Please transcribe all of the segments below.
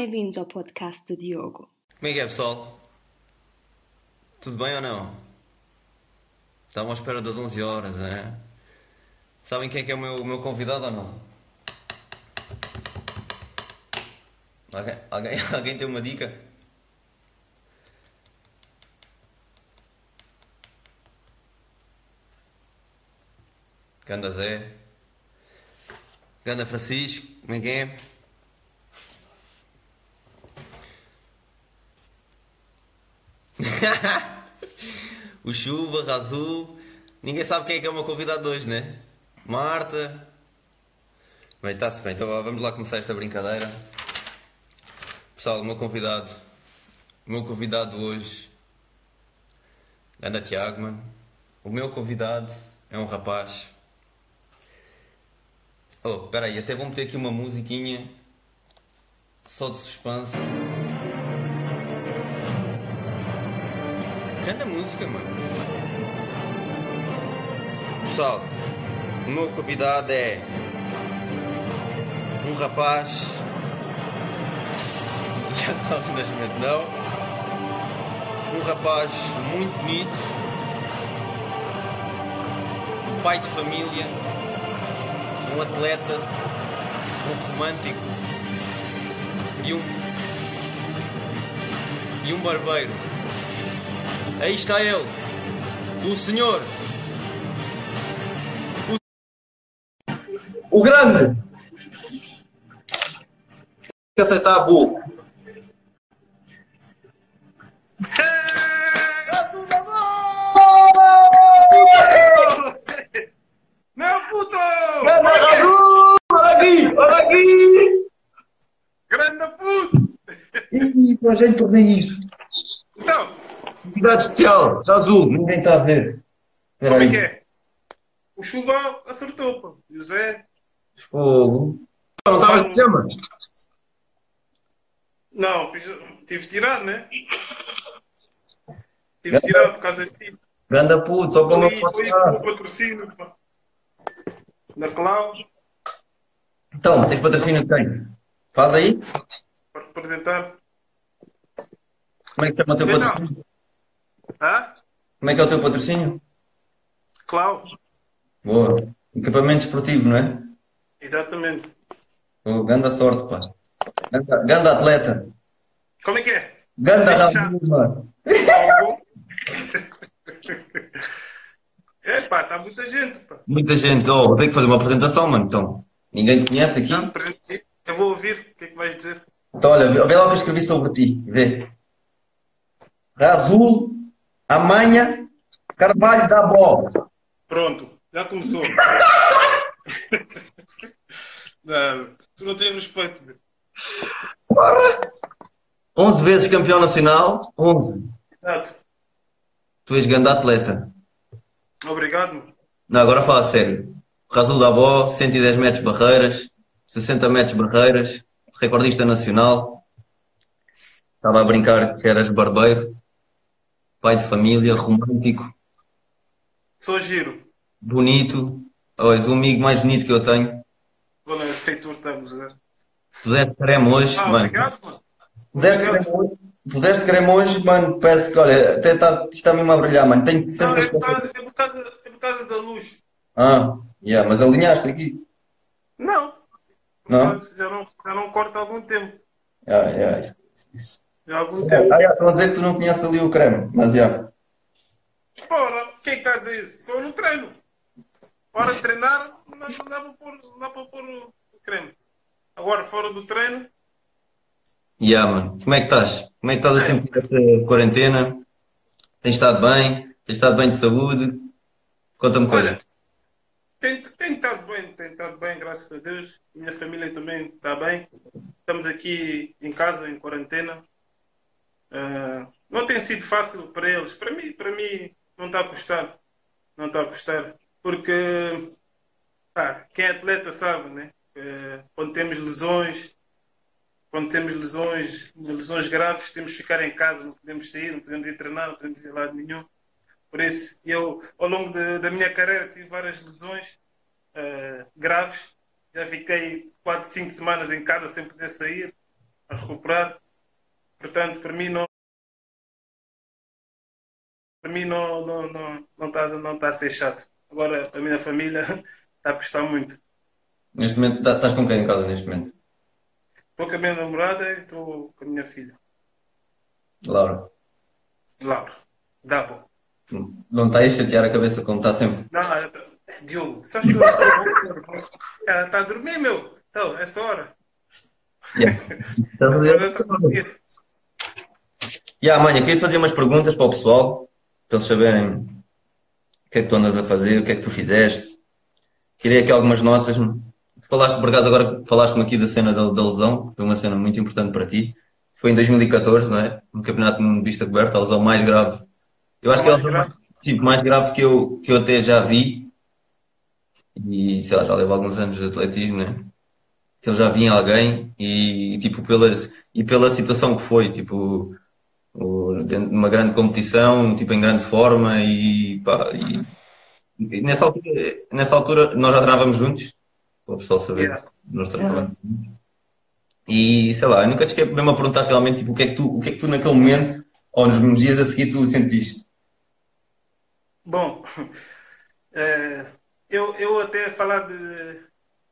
Bem-vindos ao podcast do Diogo. Como é que é, pessoal? Tudo bem ou não? Estavam à espera das 11 horas, é? Sabem quem é que é o meu, o meu convidado ou não? Alguém, alguém, alguém tem uma dica? Ganda Zé. Ganda Francisco. Como é que é? o Chuva, Razul. Ninguém sabe quem é que é o meu convidado hoje, né? Marta. Bem, está-se bem. Então vamos lá começar esta brincadeira. Pessoal, o meu convidado. O meu convidado hoje. Anda Tiago, mano. O meu convidado é um rapaz. Oh, espera aí, até vou meter aqui uma musiquinha só de suspense. Grande música, mano. Pessoal, o meu convidado é um rapaz. Já sabes, nascimento não. Um rapaz muito bonito. Um pai de família. Um atleta. Um romântico. E um. E um barbeiro. Aí está ele, o senhor. O grande. Que aceitar burro. Meu puto! Grande Raul! Olha aqui! Olha aqui! Grande puto! Ih, pô, já tornei isso. Convidado especial, está azul, ninguém está a ver. Como é que é? O chuva acertou, pô. José? Fogo. Não estavas de pijama? Não, tive de tirar, né? Tive de tirar por causa de ti. Grande puto, só para uma Foi foto. foi o patrocínio, pô. Da Clau, Então, tens patrocínio de quem? Faz aí. para representar. Como é que chama o teu patrocínio? Hã? Como é que é o teu patrocínio? Clau, Boa. Equipamento esportivo, não é? exatamente. Oh, ganda sorte, pá. Ganda, ganda atleta. Como é que é? Ganda. Algo? É pá, está muita gente, pá. Muita gente. Oh, vou ter que fazer uma apresentação, mano. Então, ninguém te conhece aqui? Não. Eu vou ouvir o que é que vais dizer. Então, olha, vê lá o que eu escrevi sobre ti. Vê. Razul, Amanha, Carvalho da Bola. Pronto, já começou. não, tu não tens respeito. meu. 11 vezes campeão nacional. 11. Exato. Tu és grande atleta. Obrigado. Não, agora fala sério. Razul da Bola, 110 metros barreiras, 60 metros barreiras, recordista nacional. Estava a brincar que eras barbeiro, pai de família, romântico, Sou giro. bonito. Oh, és o amigo mais bonito que eu tenho. É feitor estamos a Puseste creme hoje, Ah, mano. obrigado, mano. Puseste creme hoje, puseste creme hoje, mano. Parece que, olha, até está, está mesmo a brilhar, mano. Tenho Não, 60 é por, causa, é, por causa, é por causa da luz. Ah, yeah, mas alinhaste aqui. Não. Não? Já não, já não corta há algum tempo. Yeah, yeah, isso. Já há algum Ah, tempo. yeah, Estão a dizer que tu não conheces ali o creme, mas já. Porra, quem é que está a dizer isso? Só no treino. Hora de treinar, não dá, para pôr, não dá para pôr o creme. Agora, fora do treino, Yeah, mano. Como é que estás? Como é que estás assim por esta quarentena? Tens estado bem? Tens estado bem de saúde? Conta-me coisa. Olha, tem, tem estado bem, tem estado bem, graças a Deus. Minha família também está bem. Estamos aqui em casa, em quarentena. Ah, não tem sido fácil para eles. Para mim, para mim não está a custar. Não está a custar. Porque quem é atleta sabe, né? Eh, quando temos lesões, quando temos lesões, lesões graves, temos que ficar em casa, não podemos sair, não podemos ir treinar, não podemos ir a lado nenhum. Por isso, eu, ao longo de- da minha carreira, tive várias lesões eh, graves. Já fiquei 4, 5 semanas em casa sem poder sair. a recuperar. Portanto, para mim não. Para mim não está não, não, não tá, não tá a ser chato. Agora, a minha família está a custar muito. Neste momento, tá- estás com quem em casa neste momento? Estou com a minha namorada e estou com a minha filha. Laura. Laura. Dá bom. Não está a chatear a cabeça como está sempre. Não, Diogo, sabes que eu sou Ela está a dormir, meu. Então, essa hora. Yeah. Essa fazer- hora está a dormir. Yeah, manha, queria fazer umas perguntas para o pessoal, para eles saberem o que é que tu andas a fazer, o que é que tu fizeste. Queria aqui algumas notas. Falaste, por acaso, agora falaste-me aqui da cena da, da lesão, que foi uma cena muito importante para ti. Foi em 2014, não é? No Campeonato de Vista Coberta, a lesão mais grave. Eu acho que é a Mais lesão grave? sim, mais grave que eu, que eu até já vi. E, sei lá, já levo alguns anos de atletismo, né? Que eu já vi em alguém e, tipo, pelas, e pela situação que foi, tipo, dentro de uma grande competição, tipo, em grande forma e, pá, e, e nessa altura, nessa altura nós já treinávamos juntos, para o pessoal saber, Yeah. nós treinávamos juntos. E, sei lá, eu nunca te esqueci mesmo a perguntar realmente, tipo, o que é que tu, o que é que tu naquele momento, ou nos, nos dias a seguir, tu sentiste? Bom, eh, eu, eu até falar de,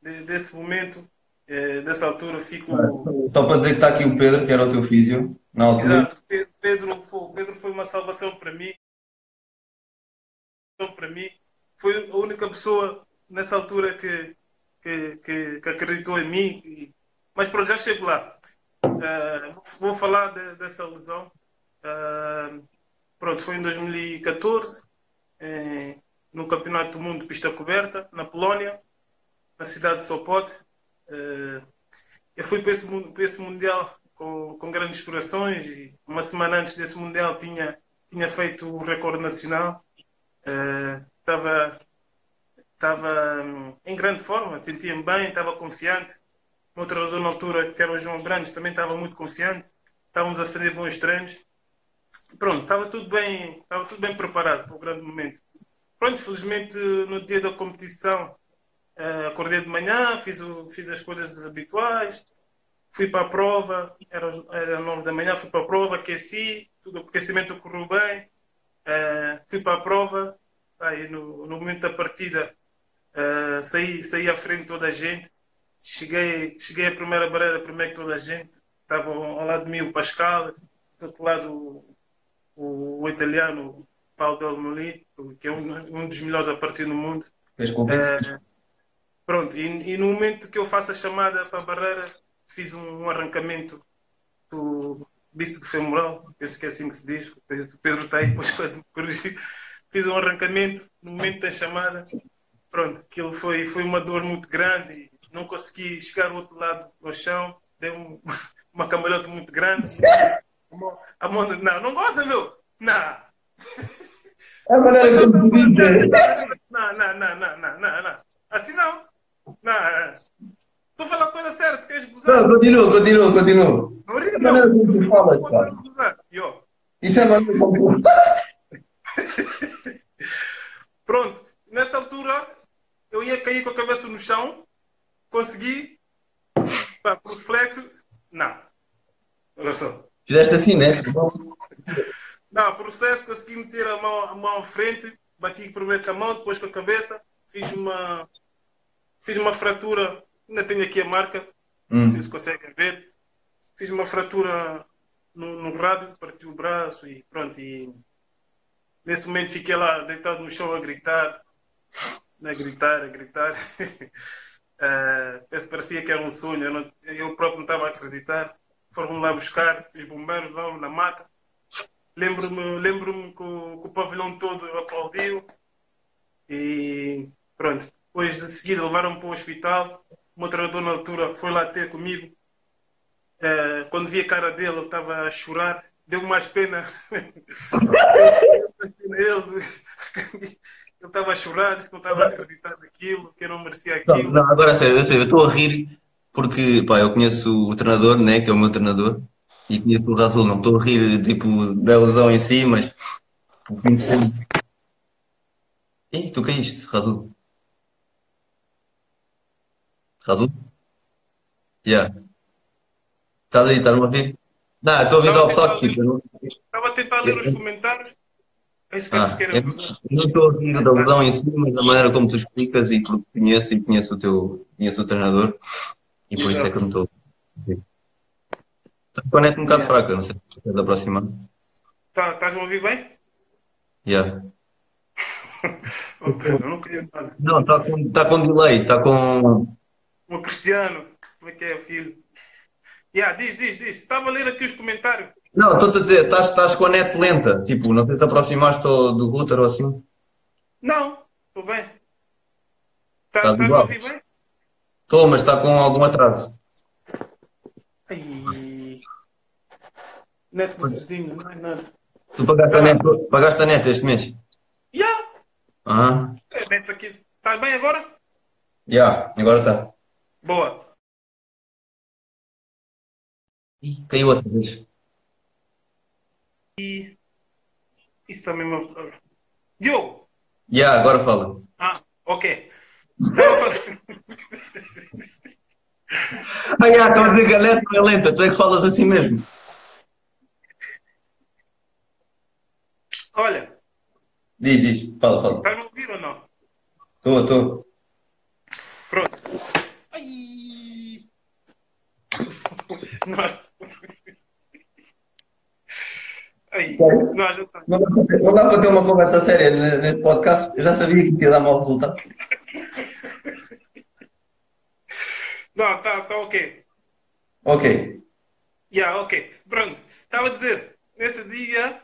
de- desse momento, eh, dessa altura, fico. Só para dizer que está aqui o Pedro, que era o teu físio, na altura. Exato, Pe- Pedro foi, Pedro foi uma salvação para mim. Para mim, foi a única pessoa nessa altura que, que, que, que acreditou em mim. E- mas pronto, já chego lá. Ah, vou falar de- dessa lesão. Ah, pronto, foi em 2014, eh, no Campeonato do Mundo de Pista Coberta, na Polónia, na cidade de Sopot. Eh, eu fui para esse, para esse Mundial com, com grandes explorações e uma semana antes desse Mundial tinha, tinha feito o recorde nacional. Eh, Estava estava hum, em grande forma, sentia-me bem, estava confiante. O meu treinador na altura, que era o João Brandes, também estava muito confiante. Estávamos a fazer bons treinos. Pronto, estava tudo bem, estava tudo bem preparado para o grande momento. Pronto, felizmente no dia da competição eh, acordei de manhã, fiz, o- fiz as coisas habituais, fui para a prova, era, era 9 da manhã, fui para a prova, aqueci, tudo, o aquecimento correu bem, eh, fui para a prova, aí no, no momento da partida eh, saí, saí à frente de toda a gente, cheguei, cheguei à primeira barreira primeiro que toda a gente, estava ao lado de mim o Pascal, do outro lado o, o, italiano Paulo Del Molí, que é um, um dos melhores a partir do mundo. Fez. Eh, pronto, e, e no momento que eu faço a chamada para a barreira, fiz um, um arrancamento do bíceps femoral, penso que é assim que se diz, o Pedro- Pedro está aí depois para me corrigir. Fiz um arrancamento no momento da chamada, pronto, aquilo foi, foi uma dor muito grande não consegui chegar ao outro lado do chão, dei um, uma cambalhota muito grande. A mão, a mão- não, não gosta, meu! Não! É a maneira como tu dizes. Não, não, não, não, não, não, não. Assim não. Não. é. Estou a falar a coisa certa, queres gozar? Não, continua, continua, continua. Não maneira como tu Se falas, for, pá. pode gozar. Yo. Isso é maneira como tu Pronto. Nessa altura, eu ia cair com a cabeça no chão. Consegui. Pá, por reflexo. Não. Olha só. Fizeste assim, né? Não, por reflexo consegui meter a mão, a mão à frente, bati primeiro com a mão, depois com a cabeça, fiz uma, fiz uma fratura, ainda tenho aqui a marca, não sei Hum. se conseguem ver. Fiz uma fratura no, no rádio, parti o braço e pronto. E nesse momento fiquei lá deitado no chão a gritar, a gritar, a gritar. Parece- parecia que era um sonho, eu, não- eu próprio não estava a acreditar. Foram lá buscar, os bombeiros lá na maca. Lembro-me lembro que, que o pavilhão todo aplaudiu. E pronto. Depois de seguida levaram-me para o hospital. O meu treinador na altura foi lá ter comigo. Eh, quando vi a cara dele, ele estava a chorar. Deu mais pena. ele ele estava a chorar, disse que não estava a acreditar naquilo, que eu não merecia Não, aquilo. não, agora a sério, eu estou a rir porque pá, eu conheço o treinador, né, que é o meu treinador, e conheço o Rasul, não estou a rir tipo da lesão em si, mas conhecendo. Tu caíste, Rasul. Rasul? Yeah. Estás aí, estás-me a ouvir? Não, estou a avisar o pessoal que Estava a tentar ler os comentários. É isso que Ah, eles querem eu não estou a ouvir da lesão em si, mas da maneira como tu explicas e porque conheço e conheço o teu, conheço o treinador e por isso é que não estou a ouvir. Está com a net um bocado fraca, não sei se queres aproximar. Tá, estás a ouvir bem? Yeah. Ok, eu não queria. Não, está com, tá com delay, está com. O Cristiano, como é que é, filho? Yeah, diz, diz, diz. Estava a ler aqui os comentários. Não, estou-te a dizer, estás, estás com a net lenta. Tipo, não sei se aproximaste do router ou assim. Não, estou bem. Tá, Estás a ouvir bem? Estou, mas está com algum atraso. Ai. Neto do vizinho, não é nada. Tu pagaste a net, pagaste a net este mês? Yeah, Ah, é, Neto aqui. Estás bem agora? já, agora está. Boa. Ih, Caiu outra vez. Isso também é uma. Diogo! Já, agora fala. Ah, ok. Ah, já, estão a dizer que a net não é lenta, tu é que falas assim mesmo. Olha, Diz, diz, fala, fala. estás a ouvir ou não? Estou, estou. Pronto. Ai. Não. Ai. Não. Não dá, para ter, não dá para ter uma conversa séria ne- neste podcast. Eu já sabia que isso ia dar mau resultado. Não, tá, tá ok. Ok. Yeah, ok. Pronto. Estava a dizer, nesse dia,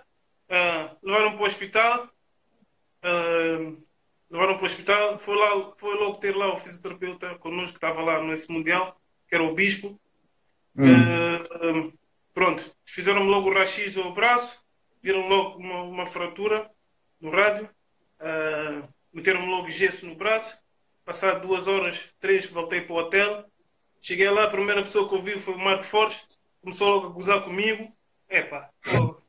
ah, levaram para o hospital. ah, levaram para o hospital. Foi, lá, foi logo ter lá o fisioterapeuta connosco que estava lá nesse mundial, que era o Bispo. Hum. Ah, pronto. Fizeram logo o raio-x ao braço. Viram logo uma, uma fratura no rádio. Ah, Meteram-me logo gesso no braço. Passado duas horas, três, voltei para o hotel. Cheguei lá, a primeira pessoa que eu vi foi o Marco Fortes. Começou logo a gozar comigo. Epá, logo.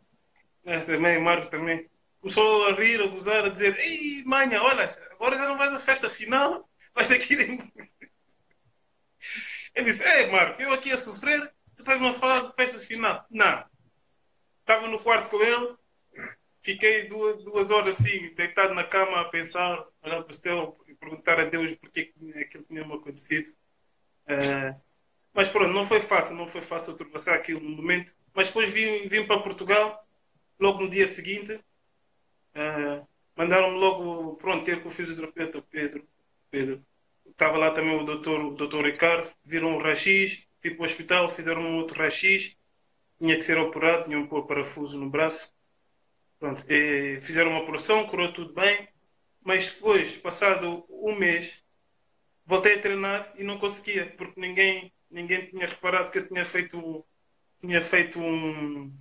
Mas também, Marco também. Começou a rir, a gozar, a dizer: Ei, manha, olha, agora já não vais à festa final, vais ter que ir em. Eu disse: Ei, Marco, eu aqui a sofrer, tu estás-me a falar de festa final. Não. Estava no quarto com ele, fiquei duas, duas horas assim, deitado na cama a pensar, olhar para o céu e perguntar a Deus porque que aquilo tinha-me acontecido. Eh, mas pronto, não foi fácil, não foi fácil ultrapassar aquilo no momento. Mas depois vim, vim para Portugal, logo no dia seguinte. eh, Mandaram-me logo, pronto, ter com o fisioterapeuta Pedro. Pedro. Estava lá também o doutor, o doutor Ricardo, viram o raio-x, fui para o hospital, fizeram um outro raio-x, tinha que ser operado, tinham que pôr parafuso no braço. Pronto, fizeram uma operação, curou tudo bem, mas depois, passado um mês, voltei a treinar e não conseguia, porque ninguém, ninguém tinha reparado que eu tinha feito, tinha feito um.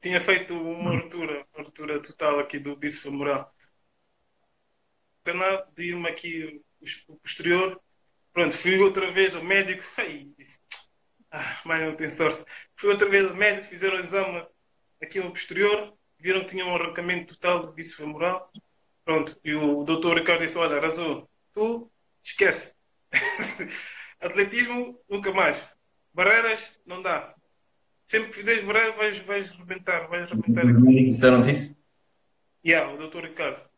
Tinha feito uma ruptura, uma ruptura total aqui do bíceps femoral. Treinar, dei-me aqui o posterior. Pronto, fui outra vez ao médico. Ai, ah, mas não tenho sorte. Fui outra vez ao médico, fizeram o exame aqui no posterior, viram que tinha um arrancamento total do bíceps femoral. Pronto, e o doutor Ricardo disse: Olha, Razul, tu esquece. Atletismo, nunca mais. Barreiras, não dá. Sempre que fizeres barreiras, vais, vais rebentar. Vais rebentar. Os médicos disseram isso? Yeah, o doutor Ricardo.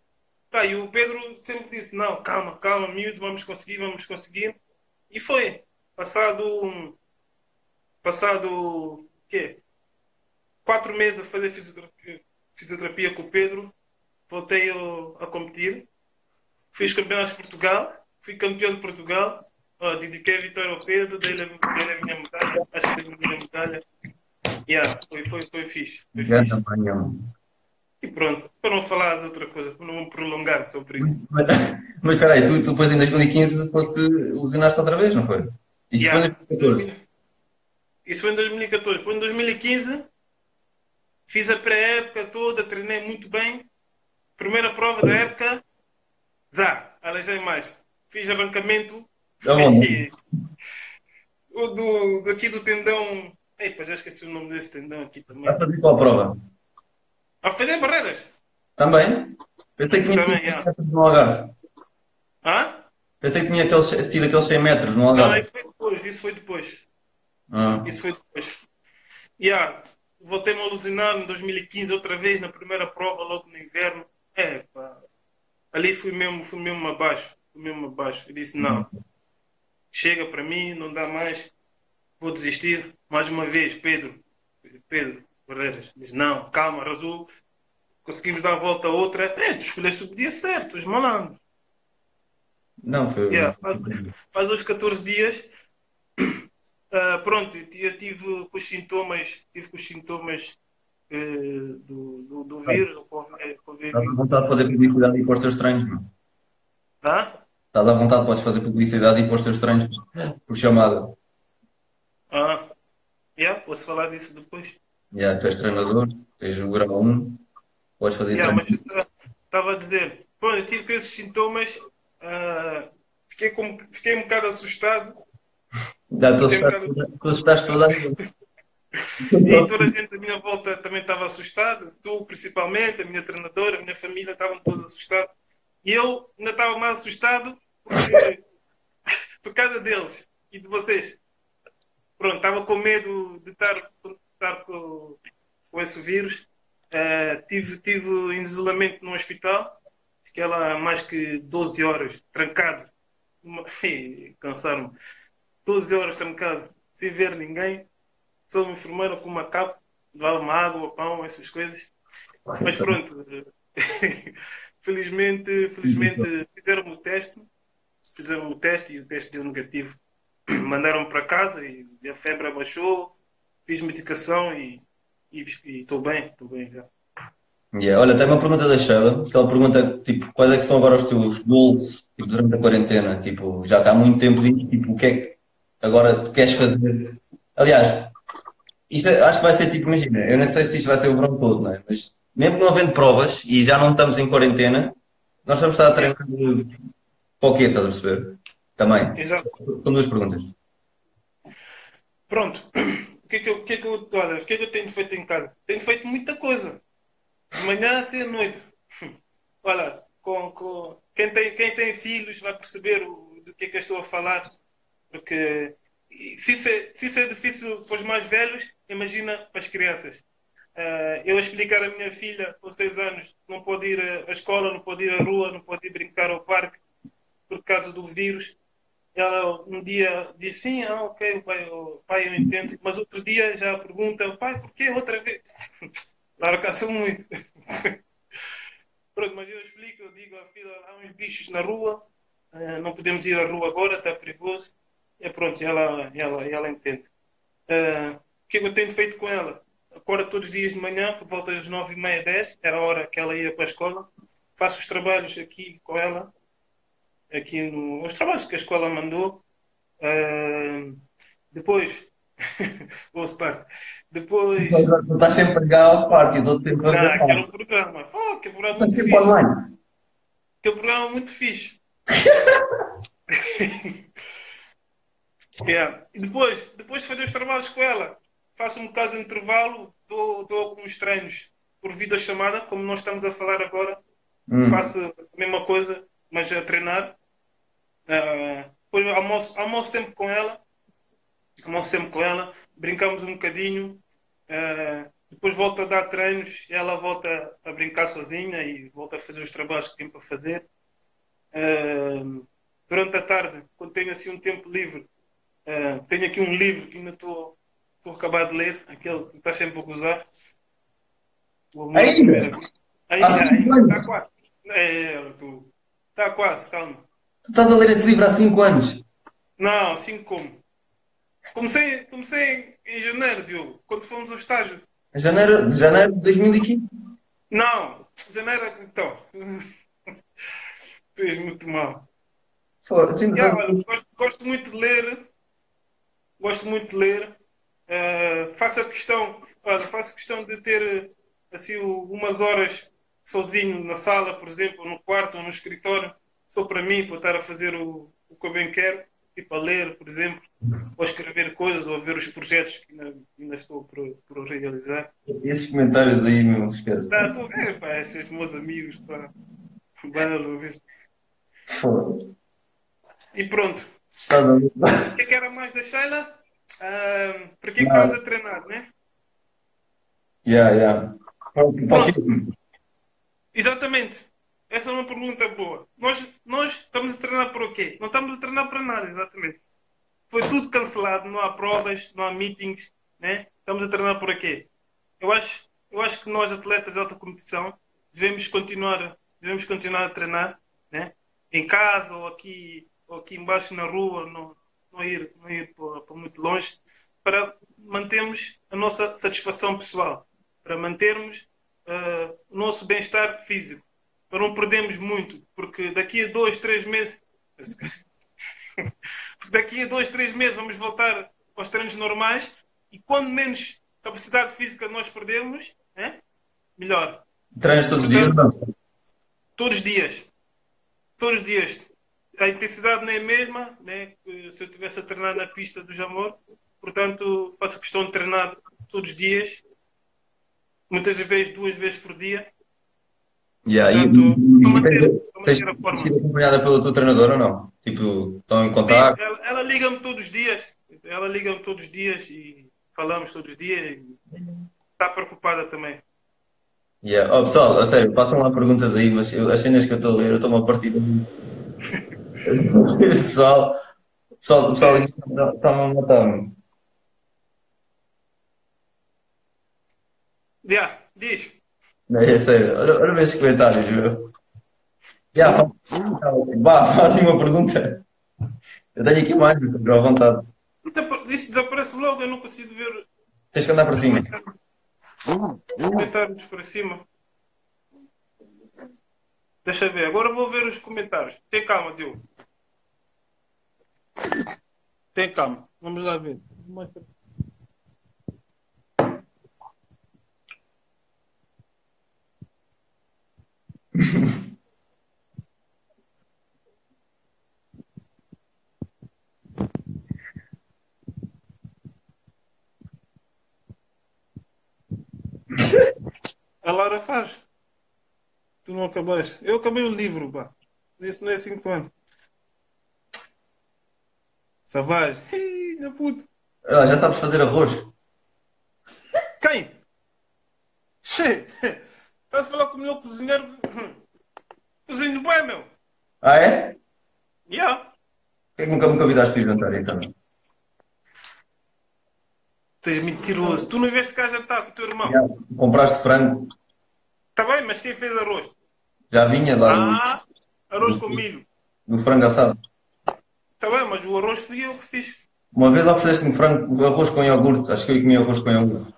Tá, e o Pedro sempre disse: Não, calma, calma, miúdo, vamos conseguir, vamos conseguir. E foi. Passado. Passado. quê? Quatro meses a fazer fisioterapia, fisioterapia com o Pedro, voltei a, competir. Fiz campeonato de Portugal, fui campeão de Portugal. Ó, dediquei a vitória ao Pedro, dei-lhe a dei-lhe a minha medalha, acho que dei-lhe a minha medalha. Yeah, foi, foi, foi fixe. Foi fixe. E pronto, para não falar de outra coisa, para não prolongar sobre isso. Mas, mas espera aí, tu, tu depois em 2015 foste lesionaste outra vez, não foi? Isso Yeah. foi em 2014. Isso foi em 2014. Depois em 2015 fiz a pré-época toda, treinei muito bem. Primeira prova da época, zá, aleijei mais. Fiz arrancamento. Aonde? o do, daqui do tendão. Epa, já esqueci o nome desse tendão aqui também. Vai fazer qual prova? A fazer barreiras. Também? Pensei que tinha Também, 100 yeah. metros no Algarve. Hã? Pensei que tinha aqueles, sido aqueles 100 metros no Não, Algarve. isso foi depois. Isso foi depois. Ah, Isso foi depois. Yeah, voltei-me a alucinar em 2015 outra vez, na primeira prova, logo no inverno. É, pá. Ali fui mesmo, fui mesmo abaixo. Fui mesmo abaixo. Eu disse, não. Chega para mim, não dá mais. Vou desistir. Mais uma vez, Pedro. Pedro Barreiras. Diz, não, calma, Razul. Conseguimos dar a volta a outra. É, tu escolheste o dia certo, os malandros. não, foi. Yeah, faz, faz uns 14 dias. ah, pronto, eu tive com os sintomas, tive com os sintomas eh, do, do, do vírus, do Covid. Estás à vontade de fazer publicidade e pôr os teus treinos, mano. Tá? Estás à vontade, podes fazer publicidade e pôr os teus treinos por chamada. Ah, yeah, posso falar disso depois. Yeah, tu és treinador, tens o grau 1, podes fazer Yeah, treino. mas estava a dizer, pronto, eu tive com esses sintomas, ah, fiquei, com, fiquei um bocado assustado. Já, tu um assustaste, tu assustaste toda a gente. E toda a gente à minha volta também estava assustada, tu principalmente, a minha treinadora, a minha família estavam todos assustados. E eu ainda estava mais assustado porque, por causa deles e de vocês. Pronto, estava com medo de estar, estar com, com esse vírus. Eh, tive, tive em isolamento no hospital, fiquei lá mais que 12 horas, trancado. Uma- Cansaram-me. 12 horas trancado, sem ver ninguém. Sou uma enfermeira com uma capa, levava água, pão, essas coisas. Mas pronto, felizmente, felizmente fizeram o teste, fizeram o teste e o teste deu negativo. Mandaram para casa e a febre abaixou, fiz medicação e estou bem, estou bem já. Yeah, Olha, tem uma pergunta da Sheila, que ela pergunta, tipo, quais é que são agora os teus goals, tipo, durante a quarentena? Tipo, já há muito tempo, disto, tipo, o que é que agora tu queres fazer? Aliás, isto é- acho que vai ser tipo, imagina, eu não sei se isto vai ser o verão todo, não é? Mas mesmo não havendo provas e já não estamos em quarentena, nós vamos estar a treinar para o quê, estás a perceber? Também. Exato. São duas perguntas. Pronto. O que é que eu, que é que eu, olha, que é que eu tenho feito em casa? Tenho feito muita coisa. De manhã até à noite. Olha, com, com, quem, tem, quem tem filhos vai perceber o, do que é que eu estou a falar. Porque se isso, é, se isso é difícil para os mais velhos, imagina para as crianças. Eh, eu explicar à minha filha, com 6 anos, não pode ir à escola, não pode ir à rua, não pode ir brincar ao parque por causa do vírus. Ela um dia diz sim, ah, ok, pai, oh, pai, eu entendo, mas outro dia já pergunta, pai, por que outra vez? Claro que muito. Pronto, mas eu explico, eu digo à filha, há uns bichos na rua, eh, não podemos ir à rua agora, está perigoso. E pronto, ela, ela, ela entende. Eh, o que é que eu tenho feito com ela? Acorda todos os dias de manhã, por volta das nove e meia, dez, era a hora que ela ia para a escola. Faço os trabalhos aqui com ela, aqui no, os trabalhos que a escola mandou. Ah, depois, boa parte. Depois, Tu estás sempre a jogar ao Spark, eu dou tempo a ah, jogar. aquele programa, oh, que programa Estás muito fixe. online. Aquele programa muito fixe. Yeah. E depois, depois de fazer os trabalhos com ela, faço um bocado de intervalo, dou, dou alguns treinos por videochamada, como nós estamos a falar agora. Hum. Faço a mesma coisa, mas a treinar. Ah, depois almoço, almoço sempre com ela. Almoço sempre com ela. Brincamos um bocadinho. ah, depois volto a dar treinos. Ela volta a brincar sozinha e volta a fazer os trabalhos que tem para fazer. Ah, durante a tarde, quando tenho assim um tempo livre, tenho aqui um livro que ainda estou a acabar de ler, aquele que está sempre a gozar. Ainda? Ainda, está quase. É, tu. Está quase, calma. Tu estás a ler esse livro há 5 anos. Não, assim como. Comecei, comecei em janeiro, Diogo, quando fomos ao estágio. Janeiro, de janeiro de 2015. Não, janeiro, então. Tu és muito mal. Pô, Yeah, gosto, gosto muito de ler. Gosto muito de ler. Eh, faço a questão, olha, faço questão de ter assim umas horas sozinho na sala, por exemplo, no quarto ou no escritório, só para mim, para estar a fazer o, o que eu bem quero, tipo a ler, por exemplo, ou escrever coisas, ou ver os projetos que ainda, ainda estou por, por realizar. Esses comentários aí, meu, esquece. Tá, estou a ver, pá, esses meus amigos, pá. Foda. E pronto. Estás ver? O que é que era mais da Sheila? Ah, Para que é estamos a treinar, né? Yeah, yeah. Para- para o quê? Exatamente. Essa é uma pergunta boa. Nós, nós estamos a treinar para o quê? Não estamos a treinar para nada, exatamente. Foi tudo cancelado, não há provas, não há meetings, né? Estamos a treinar para quê? Eu acho, eu acho que nós, atletas de alta competição, devemos continuar, devemos continuar a treinar, né? Em casa ou aqui, ou aqui embaixo na rua, não, não ir, não ir para, para muito longe, para mantermos a nossa satisfação pessoal, para mantermos ah, o nosso bem-estar físico, para não perdermos muito, porque daqui a dois, três meses, porque daqui a dois, três meses vamos voltar aos treinos normais e quando menos capacidade física nós perdermos, né, melhor. Treinas todos os dias? Não. Todos os dias. Todos os dias. A intensidade não é a mesma, né? que se eu estivesse a treinar na pista do Jamor. Portanto, faço questão de treinar todos os dias. Muitas vezes, duas vezes por dia. Yeah, e, Portanto, e- e manter, tens, sido acompanhada pela tua treinadora ou não? Tipo, estão em Sim, contato? ela, ela liga-me todos os dias. Ela liga-me todos os dias e falamos todos os dias. E está preocupada também. Yeah. Oh, pessoal, a sério, passam lá perguntas aí, mas eu, as cenas que eu estou a ler, eu estou-me a partir. pessoal, pessoal, pessoal está-me a matar. Já, diz. Não, é sério, olha, olha esses comentários, meu. Yeah, fa- Vá, faz uma pergunta. Eu tenho aqui mais, estou à vontade. Isso, apa- isso desaparece logo, eu não consigo ver Tens que andar para cima. os comentários para cima. Deixa ver, agora vou ver os comentários. Tem calma, Diogo. Tem calma, vamos lá ver. A Laura faz. Tu não acabaste. Eu acabei o livro, pá. Isso não é 5 anos. Savage. Ih, minha puta. Ah, já sabes fazer arroz? Quem? Che. A falar com o meu cozinheiro? Cozinho bem, meu. Ah, é? Yeah. Por que é que nunca me convidaste para ir jantar então? Tu és mentiroso. Tu não vieste cá jantar com o teu irmão. Já Compraste frango, Tá bem, mas quem fez arroz? já vinha lá Ah, arroz com milho. no, no frango assado. Tá bem, mas o arroz fui eu que fiz. Uma vez ofereceste-me frango, arroz com iogurte. Acho que eu comi arroz com iogurte.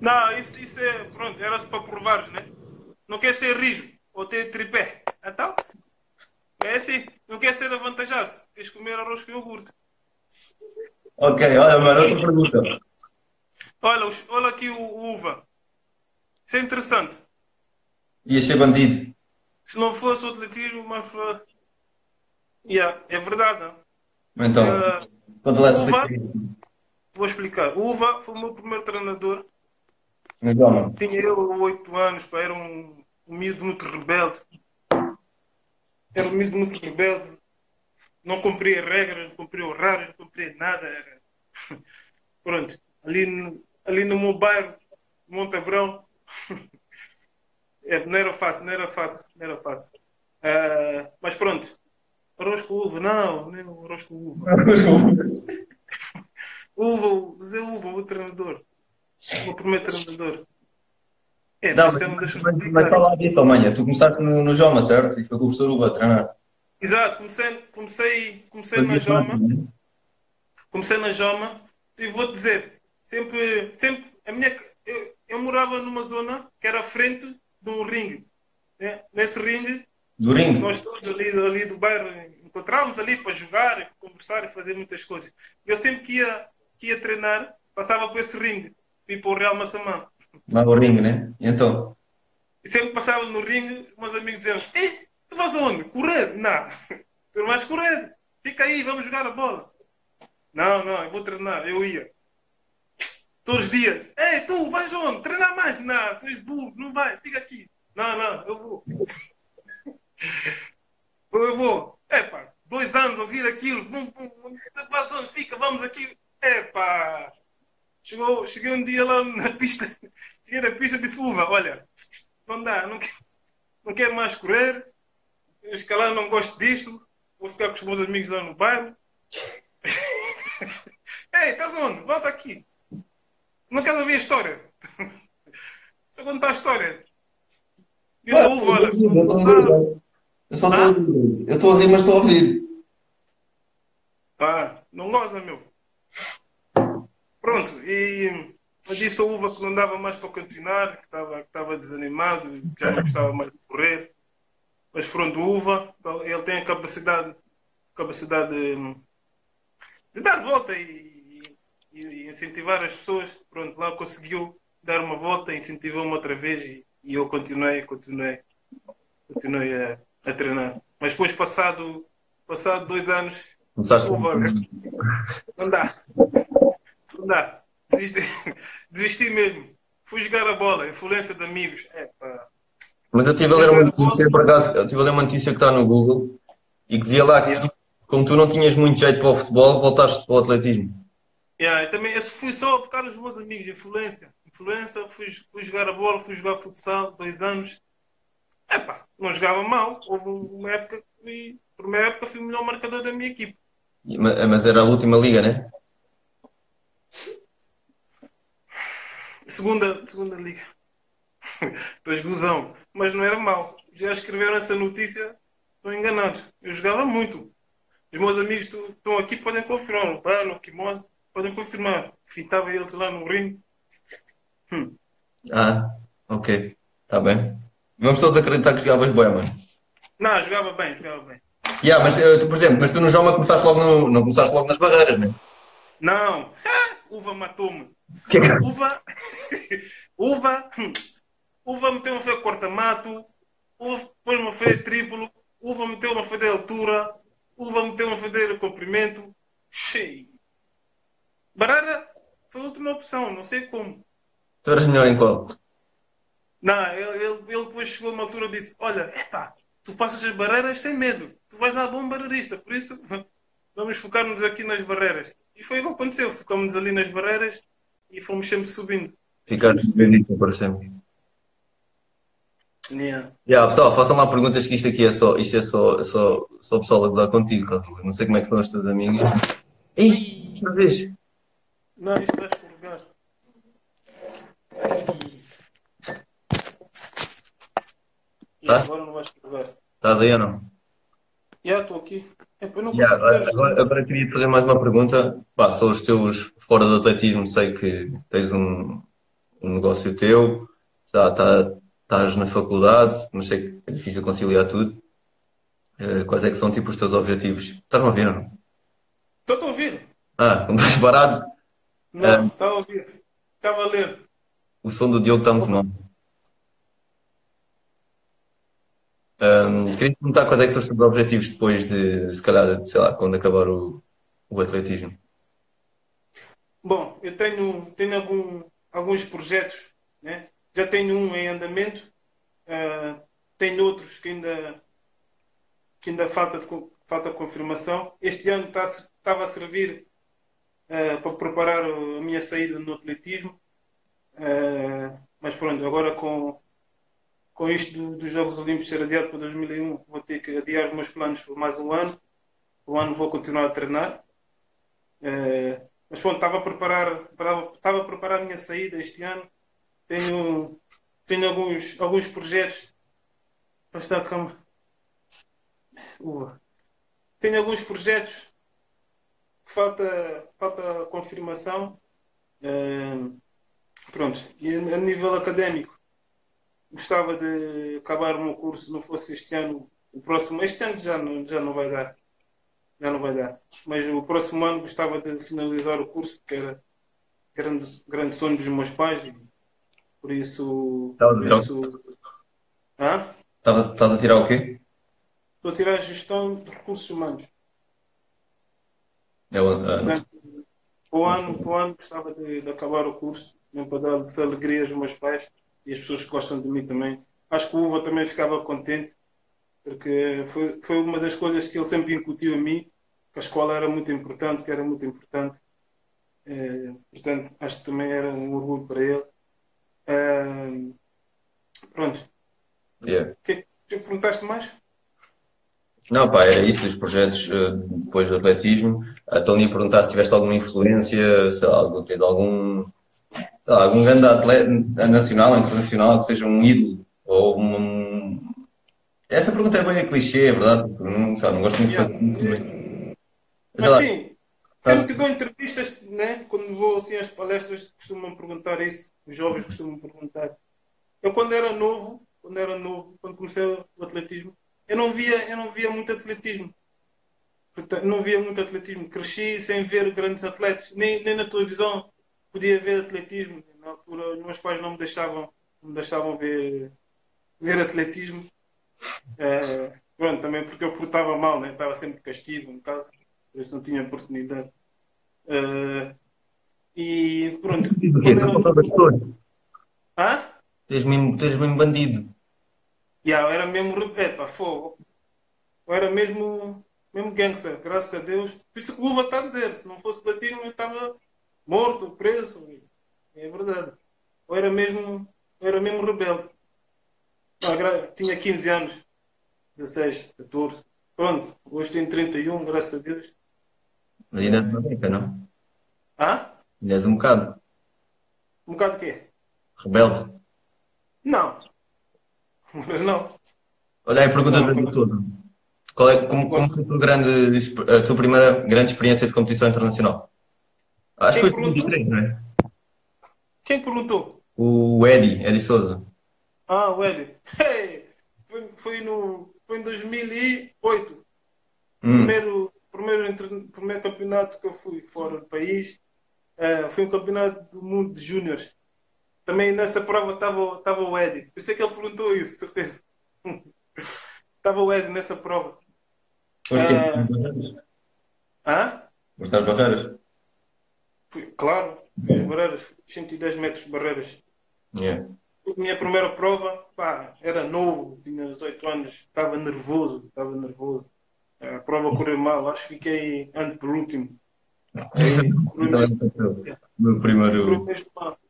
Não, isso, isso é. Pronto, era para provares, né? Não quer ser rijo ou ter tripé. Então? É assim. Não quer ser avantajado. Tens de comer arroz com iogurte. Ok, olha, mano, outra pergunta. Olha, olha aqui o, o uva. Isso é interessante. Ia ser bandido. Se não fosse o atletismo, mas. Yeah, é verdade. Não? Então, Uh, uva? vou explicar. O Uva foi o meu primeiro treinador. Tinha eu oito anos, pá, era um, um miúdo muito rebelde. Era um miúdo muito rebelde. Não cumpria regras, não cumpria horários, não cumpria nada. Era... Pronto, ali, no- ali no meu bairro, Montabrão, é, não era fácil, não era fácil, não era fácil. Ah, mas pronto, arroz com uva, não, nem arroz com uva. Uva, Zé Uva, o treinador. O meu primeiro treinador. É, Não, mas mas, deixa mas, mas fala disso, ó, manha. Tu começaste no, no Joma, certo? E foi com o professor Uva a treinar. Exato, comecei, comecei, comecei na Joma. Comecei na Joma e vou-te dizer, sempre, sempre, a minha, eu, eu morava numa zona que era à frente de um ringue. né? Nesse ringue, Do ringue? nós todos ali, ali do bairro encontrávamos ali para jogar, conversar e fazer muitas coisas. Eu sempre que ia, que ia treinar, passava por esse ringue, ir para o Real Massamã. Lá no ringue, né? E então? E sempre passava no ringue, meus amigos diziam: Ei, tu vas aonde? Correr? Não, tu não vais correr. Fica aí, vamos jogar a bola. Não, não, eu vou treinar. Eu ia. Todos os dias. Ei, tu vais aonde? Treinar mais? Não, tu és burro, não vai, fica aqui. Não, não, eu vou. Eu vou. Epá, dois anos ouvir aquilo. Tu vais onde? Fica, vamos aqui. Epá, Chegou, cheguei um dia lá na pista, cheguei na pista e disse, Uva, olha, não dá, não, quero- não quero mais correr, escalar não gosto disto, vou ficar com os meus amigos lá no bairro. Ei, estás onde? Volta aqui. Não queres ouvir a história? Eu contar a história. E o Uva, olha, Eu só estou a ouvir. Eu estou a rir, mas estou a ouvir. Ah, não goza, meu. Pronto, e eu disse ao Uva que não dava mais para continuar, que estava que estava desanimado, que já não gostava mais de correr. Mas pronto, o Uva, ele tem a capacidade, capacidade de, de dar volta e, e- e incentivar as pessoas. Pronto, lá conseguiu dar uma volta, incentivou-me outra vez e, e eu continuei, continuei, continuei a, a treinar. Mas depois, passado, passado dois anos, Uva, não dá. Não. Desisti, desisti mesmo. Fui jogar a bola, influência de amigos. É, pá. Mas eu estive a ler uma notícia, por acaso, eu estive a ler uma notícia que está no Google e que dizia lá que, Yeah. como tu não tinhas muito jeito para o futebol, voltaste para o atletismo. Yeah, eu também, eu fui só por causa dos meus amigos, influência. Influência, fui, fui jogar a bola, fui jogar futsal, dois anos. É pá, não jogava mal. Houve uma época que fui, por uma época fui o melhor marcador da minha equipe. Ma- Mas era a última liga, né? Segunda, segunda liga. Dois gozão. Mas não era mal. Já escreveram essa notícia, estão enganados. Eu jogava muito. Os meus amigos estão aqui podem confirmar. O Bano, o Kimosa, podem confirmar. Fitava eles lá no ringue. Ah, ok. Está bem. Vamos todos acreditar que jogavas bem, mano. Não, jogava bem, jogava bem. Yeah, mas eh, tu, por exemplo, mas tu no Joma começaste logo no, não começaste logo nas barreiras, né? Não. Uva matou-me. Que Uva. Uva. Uva meteu-me a fazer corta-mato. Uva pôs-me a fazer triplo. Uva meteu-me a fazer altura. Uva meteu-me a fazer comprimento. Cheio. Barara foi a última opção, não sei como. Tu eras melhor em qual? Não, ele, ele, ele depois chegou a uma altura e disse: Olha, epá, tu passas as barreiras sem medo. Tu vais lá bom barreirista. Por isso, vamos focar-nos aqui nas barreiras. E foi o que aconteceu. Focamos ali nas barreiras e fomos sempre subindo. Ficaste bendito para sempre. Yeah. Yeah, pessoal, façam lá perguntas que isto aqui é só, isto é só, só, só o pessoal a gozar contigo, Rasul. Não sei como é que são os teus amigos. Ih, outra vez. Não, isto vai escorregar. E Tá? agora não vai escorregar. Estás aí ou não? Já estou aqui. Epá, eu não Yeah, agora, agora, queria fazer mais uma pergunta. Pá, são os teus, fora do atletismo, sei que tens um, um negócio teu, já tá, estás na faculdade, mas sei que é difícil conciliar tudo. Eh, quais é que são tipo os teus objetivos? Estás-me a ouvir ou não? Estou a ouvir. Ah, como estás parado, Não, está a ouvir. Estava a ler. o som do Diogo está muito mal. Ahm, queria te perguntar quais é que são os teus objetivos depois de, se calhar, sei lá, quando acabar o, o atletismo. Bom, eu tenho, tenho algum, alguns projetos, né? já tenho um em andamento, ah, tenho outros que ainda, que ainda falta, de falta confirmação. Este ano estava a servir ah, para preparar a minha saída no atletismo, Ah, mas pronto, agora com, com isto do- dos Jogos Olímpicos ser adiado para 2001, vou ter que adiar meus planos por mais um ano. O ano vou continuar a treinar. Eh, mas pronto, estava a preparar, estava, a preparar a minha saída este ano. Tenho, tenho alguns, alguns projetos. Para estar calma. Ua. Tenho alguns projetos que falta, falta confirmação. Eh, pronto, e a nível académico, gostava de acabar o meu curso, não fosse este ano, o próximo, este ano já não, já não vai dar já não vai dar. Mas o próximo ano gostava de finalizar o curso, que era grande, grande sonho dos meus pais. Por isso. Estavas a isso Hã? Estás a- estás a tirar o quê? Estou a tirar a gestão de recursos humanos. É o- ah, Portanto, para o ano, para o ano gostava de, de acabar o curso, mesmo para dar essa alegria aos meus pais e às pessoas que gostam de mim também. Acho que o Uva também ficava contente, porque foi, foi uma das coisas que ele sempre incutiu a mim, que a escola era muito importante, que era muito importante. Eh, portanto, acho que também era um orgulho para ele. Eh, pronto. Yeah. Que é que perguntaste mais? Não, pá, era isso, os projetos eh, depois do atletismo. A Tony perguntar se tiveste alguma influência, sei lá, tens algum, lá, algum grande atleta nacional, internacional, que seja um ídolo ou um... Essa pergunta é bem clichê, é verdade? porque Não, lá, não gosto muito de fazer mas- lá, sim, sempre que dou entrevistas, né, quando vou assim às palestras, costumam perguntar isso. Os jovens costumam perguntar. Eu quando era novo, quando era novo, quando comecei o atletismo, eu não via, eu não via muito atletismo. Portanto, não via muito atletismo. Cresci sem ver grandes atletas, nem, nem na televisão podia ver atletismo. Na altura, os meus pais não me deixavam, não me deixavam ver, ver atletismo. Eh, pronto, também porque eu portava mal, né? estava sempre de castigo em casa, por isso não tinha oportunidade. Eh, e pronto. O quê? Tu assaltava pessoas? Hã? Tu és mesmo, tu és mesmo bandido. Yeah, eu era mesmo. Epa, fogo. Eu era mesmo, mesmo gangster, graças a Deus. Por isso que o Luva está a dizer: se não fosse platina, eu estava morto, preso. É verdade. Eu era mesmo, eu era mesmo rebelde. Tinha 15 anos, 16, 14. Pronto, hoje tenho 31, graças a Deus. Ainda uma beca, não? Hã? Ainda és um bocado. Um bocado de quê? Rebelde. Não. Mas não. Olha aí, pergunta do David Souza. Qual é, como, como foi a tua, grande, a tua primeira grande experiência de competição internacional? Acho que foi perguntou? 23, não é? Quem perguntou? O Eddie, Eddie Souza. Ah, o Ed. Hey, foi, foi, no, foi em 2008. Hum. Primeiro, primeiro, primeiro campeonato que eu fui fora do país eh, foi um campeonato do mundo de júniores. Também nessa prova estava o Ed. Por isso é que ele perguntou isso, certeza. Estava o Ed nessa prova. Foste quê? Ah. Hã? Às barreiras? Fui, claro, fui às barreiras, 110 metros de barreiras. Yeah. A minha primeira prova, pá, era novo, tinha 18 anos, estava nervoso, estava nervoso. A prova correu mal, acho que fiquei antepenúltimo. Isso é o que aconteceu. No primeiro.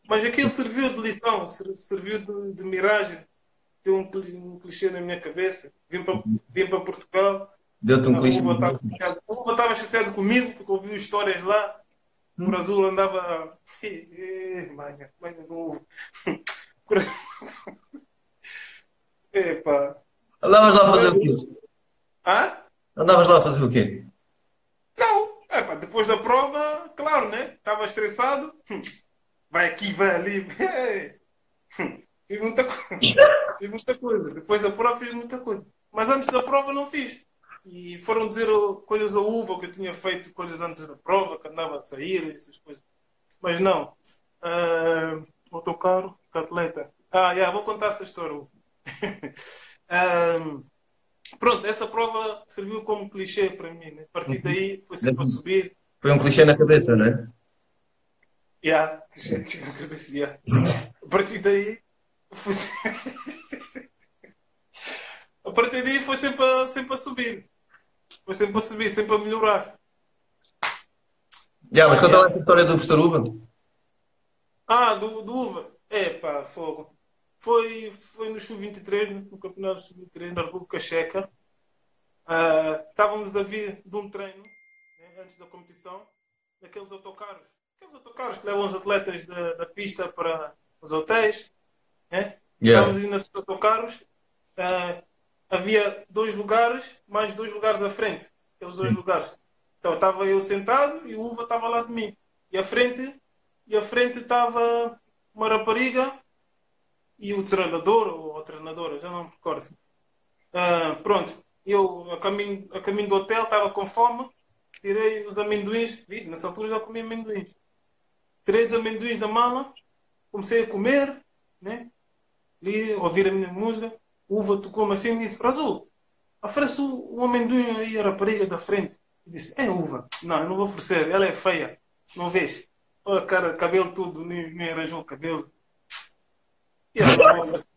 Mas aquilo serviu de lição, ser- serviu de, de miragem. Deu um, um clichê na minha cabeça. Vim para, vim para Portugal, Deu-te um clichê. A Uva estava chateada comigo, porque ouviu histórias lá. O Azul andava. Eh, Manha, manha novo. Epá. Andavas lá a fazer o quê? Hã? Andavas lá a fazer o quê? Não. Epá, depois da prova, claro, né? Estava estressado. Hum, Vai aqui, vai ali. Hum, Fiz muita coisa. Fiz muita coisa. Depois da prova fiz muita coisa. Mas antes da prova não fiz. E foram dizer coisas ao uva que eu tinha feito coisas antes da prova, que andava a sair, essas coisas. Mas não. Autocarro, com atleta. Ah, yeah, vou contar essa história. Ah, pronto, essa prova serviu como clichê para mim. Né? A partir daí foi sempre a subir. Foi um clichê na cabeça, não é? Yeah, clichê clichê na cabeça. Yeah. A partir daí foi a partir daí foi sempre a, sempre a subir. Foi sempre a subir, sempre a melhorar. Yeah, mas conta lá essa história do professor Uva. Ah, do, do Uva. É pá, fogo. Foi, foi no Sub-23, no Campeonato Sub-23, na República Checa. Ah, estávamos a vir de um treino, né, antes da competição, daqueles autocarros. Aqueles autocarros que levam os atletas da, da pista para os hotéis. Né? Yeah. Estávamos ir nesses autocarros. ah, havia dois lugares, mais dois lugares à frente. Aqueles dois Sim. lugares. Então estava eu sentado e o Uva estava lá de mim. E à frente, e à frente estava uma rapariga e o treinador ou a treinadora, já não me recordo. Ah, pronto, eu a caminho, a caminho do hotel estava com fome, tirei os amendoins, Vixe, nessa altura já comia amendoins. Tirei os amendoins da mala, comecei a comer, né? Ali, ouvir a minha música, uva tocou-me assim e disse, Azul, oferece o, amendoim aí à rapariga da frente. Eu disse, é uva. Não, eu não vou oferecer, ela é feia. Não vês? Olha, cara, cabelo tudo, nem, nem arranjou o cabelo. E eu não vou oferecer.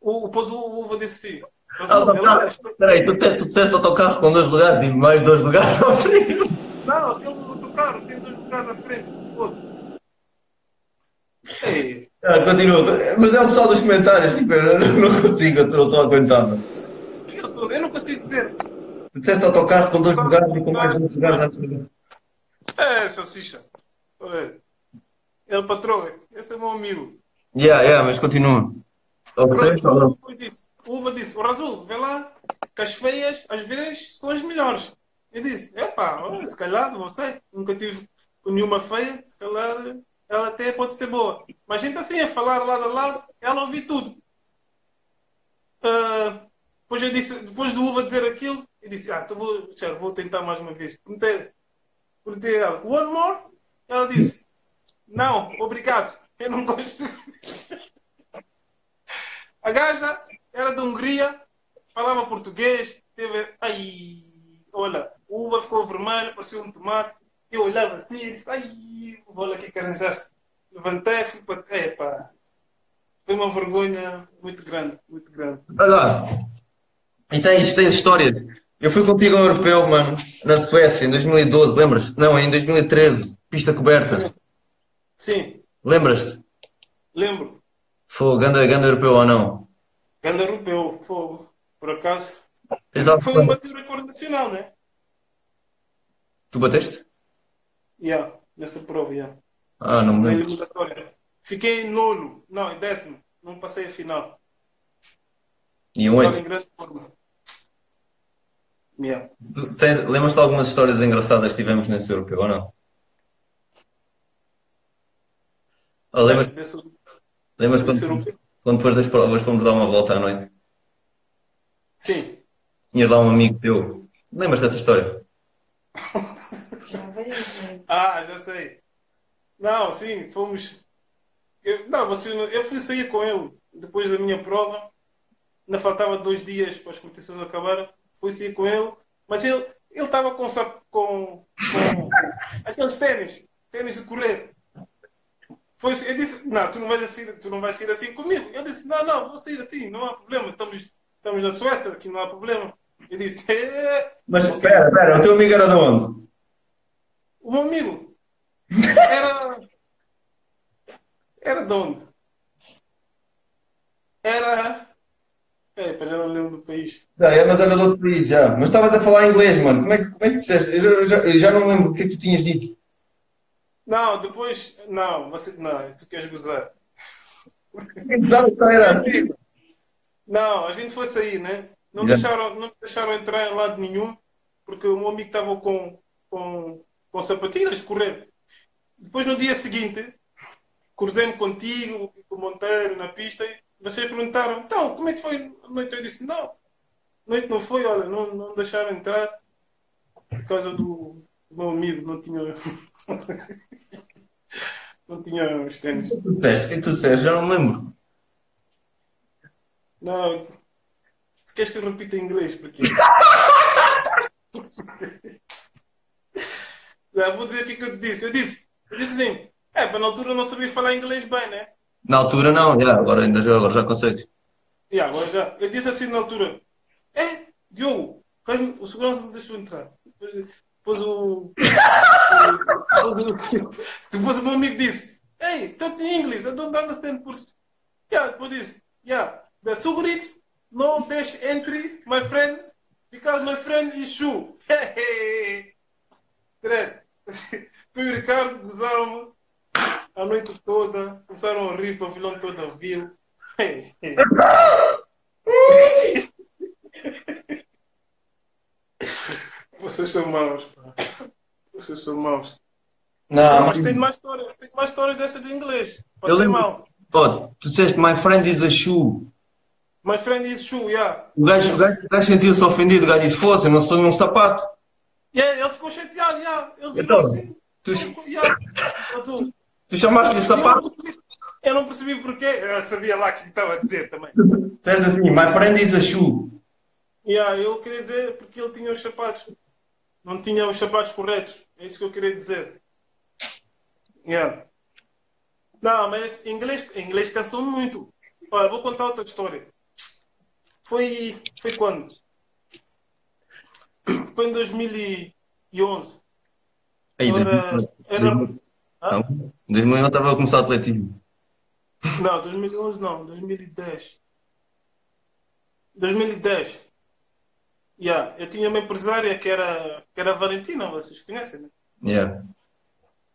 O, depois o uva disse assim, Azul, ela é Espera aí, tu disseste, tu disseste autocarro com dois lugares e mais dois lugares ao frio. Não, aquele do carro, tem dois lugares à frente, outro. Ei, Ah, continua. Mas é o pessoal dos comentários, tipo, eu não não consigo, eu não estou aguentando. eu, não consigo dizer. Tu disseste autocarro com dois lugares e com mais dois lugares à frente. É, salsicha. Olha, Ele patrão, esse é meu amigo. Yeah, yeah, mas continua. O Uva disse, o Uva disse, o Razul, vê lá, que as feias, às vezes, são as melhores. Eu disse, epá, se calhar, não sei, nunca tive nenhuma feia, se calhar ela até pode ser boa. Mas a gente assim, a falar lado a lado, ela ouviu tudo. Ah, depois, eu disse, depois do Uva dizer aquilo, eu disse, ah, então vou, já, vou tentar mais uma vez. Perguntei, perguntei ela, one more? Ela disse, não, obrigado, eu não gosto. A gaja era da Hungria, falava português, teve. Ai, olha, o uva ficou vermelho, parecia um tomate. Eu olhava assim e disse, ai, olha aqui que arranjaste. Levantei, fui para. Epá. Foi uma vergonha muito grande, muito grande. Olha lá. E tens, tens histórias. Eu fui contigo ao europeu, mano, na Suécia, em 2012, lembras? Não, em 2013, pista coberta. Sim, Lembras-te? lembro. Foi ganda, ganda europeu ou não? Grande europeu, fogo. Por acaso. Exato. Foi um bateu recorde nacional, né? Tu bateste? Yeah, nessa prova, yeah. Ah, não me lembro. Fiquei em nono, não, em décimo. Não passei a final. E Estava em oito. grande forma. Yeah. Lembras-te de algumas histórias engraçadas que tivemos nesse europeu ou não? Ah, lembras, lembras quando, europeu. quando depois das provas fomos dar uma volta à noite? Sim. Tinhas lá um amigo teu. Lembras dessa história? Ah, já sei. Não, sim, fomos. Eu, não, você, eu fui sair com ele depois da minha prova. Ainda faltava dois dias para as competições acabarem. Fui sair com ele, mas ele ele estava com, com, com aqueles tênis, tênis de correr. Foi, eu disse, não, tu não vais sair, tu não vais sair assim comigo. Eu disse, não, não, vou sair assim, não há problema. Estamos, estamos na Suécia, aqui não há problema. Eu disse, "É, Mas espera, espera, o teu amigo era de onde? O meu amigo era. Era de onde? Era. É, já não lembro do país. Já, é, mas era de outro país, já. Mas estavas a falar inglês, mano. Como é que, como é que disseste? Eu já, eu já, não lembro o que é que tu tinhas dito. Não, depois. Não, você. Não, tu queres gozar. Exato, era assim. Não, a gente foi sair, né? Não, Já. deixaram, não me deixaram entrar em lado nenhum, porque o meu amigo estava com, com, com sapatilhas correr. Depois, no dia seguinte, cruzei-me contigo, com o Monteiro, na pista, e vocês perguntaram, então, como é que foi a noite? Eu disse, não, a noite não foi, olha, não, não deixaram entrar por causa do, meu amigo, não tinha... não tinha os ténis. O que tu disseste? O que que tu disseste? Já não me lembro. Não, se queres que eu repita em inglês, porque... Já vou dizer o que, que eu disse. Eu disse, eu disse assim, é, para na altura eu não sabia falar inglês bem, né? Na altura não, já, agora, ainda, já- agora já consegues. E agora já. Eu disse assim na altura, é, Diogo, o segurança não me deixou entrar. Depois, depois o, depois, o- depois o meu amigo disse, hey, talk in English, I don't understand Portuguese. Yeah, depois disse, yeah, the securities no dash entry, my friend, because my friend is shoe. Direto. Tu e o Ricardo gozaram-me a noite toda, começaram a rir, o pavilhão todo viu. Vocês são maus, pá. Vocês são maus. Não, mas tem mais histórias, tem mais histórias dessas de inglês. Eu Pode ser mal. oh, tu disseste my friend is a shoe. My friend is shoe, yeah. O gajo, o gajo, o gajo sentiu-se ofendido, o gajo disse, fosse, eu não sou nenhum sapato. Yeah, ele ficou chateado, yeah. Ele virou Então, assim. tu- Yeah. Eu- Tu chamaste-lhe sapato? Eu não percebi porquê. Eu sabia lá que estava a dizer também. Disseste assim, my friend is a shoe. Yeah, eu queria dizer porque ele tinha os sapatos. Não tinha os sapatos corretos. É isso que eu queria dizer. Yeah. Não, mas inglês, inglês cansou muito. Olha, vou contar outra história. Foi, foi quando? Foi em 2011. Aí, era- 2000, era- 2000, não, 2000 eu estava a começar o atletismo. Não, 2011 não, 2010. 2010. Yeah, eu tinha uma empresária que era, que era a Valentina, vocês conhecem, né? Yeah.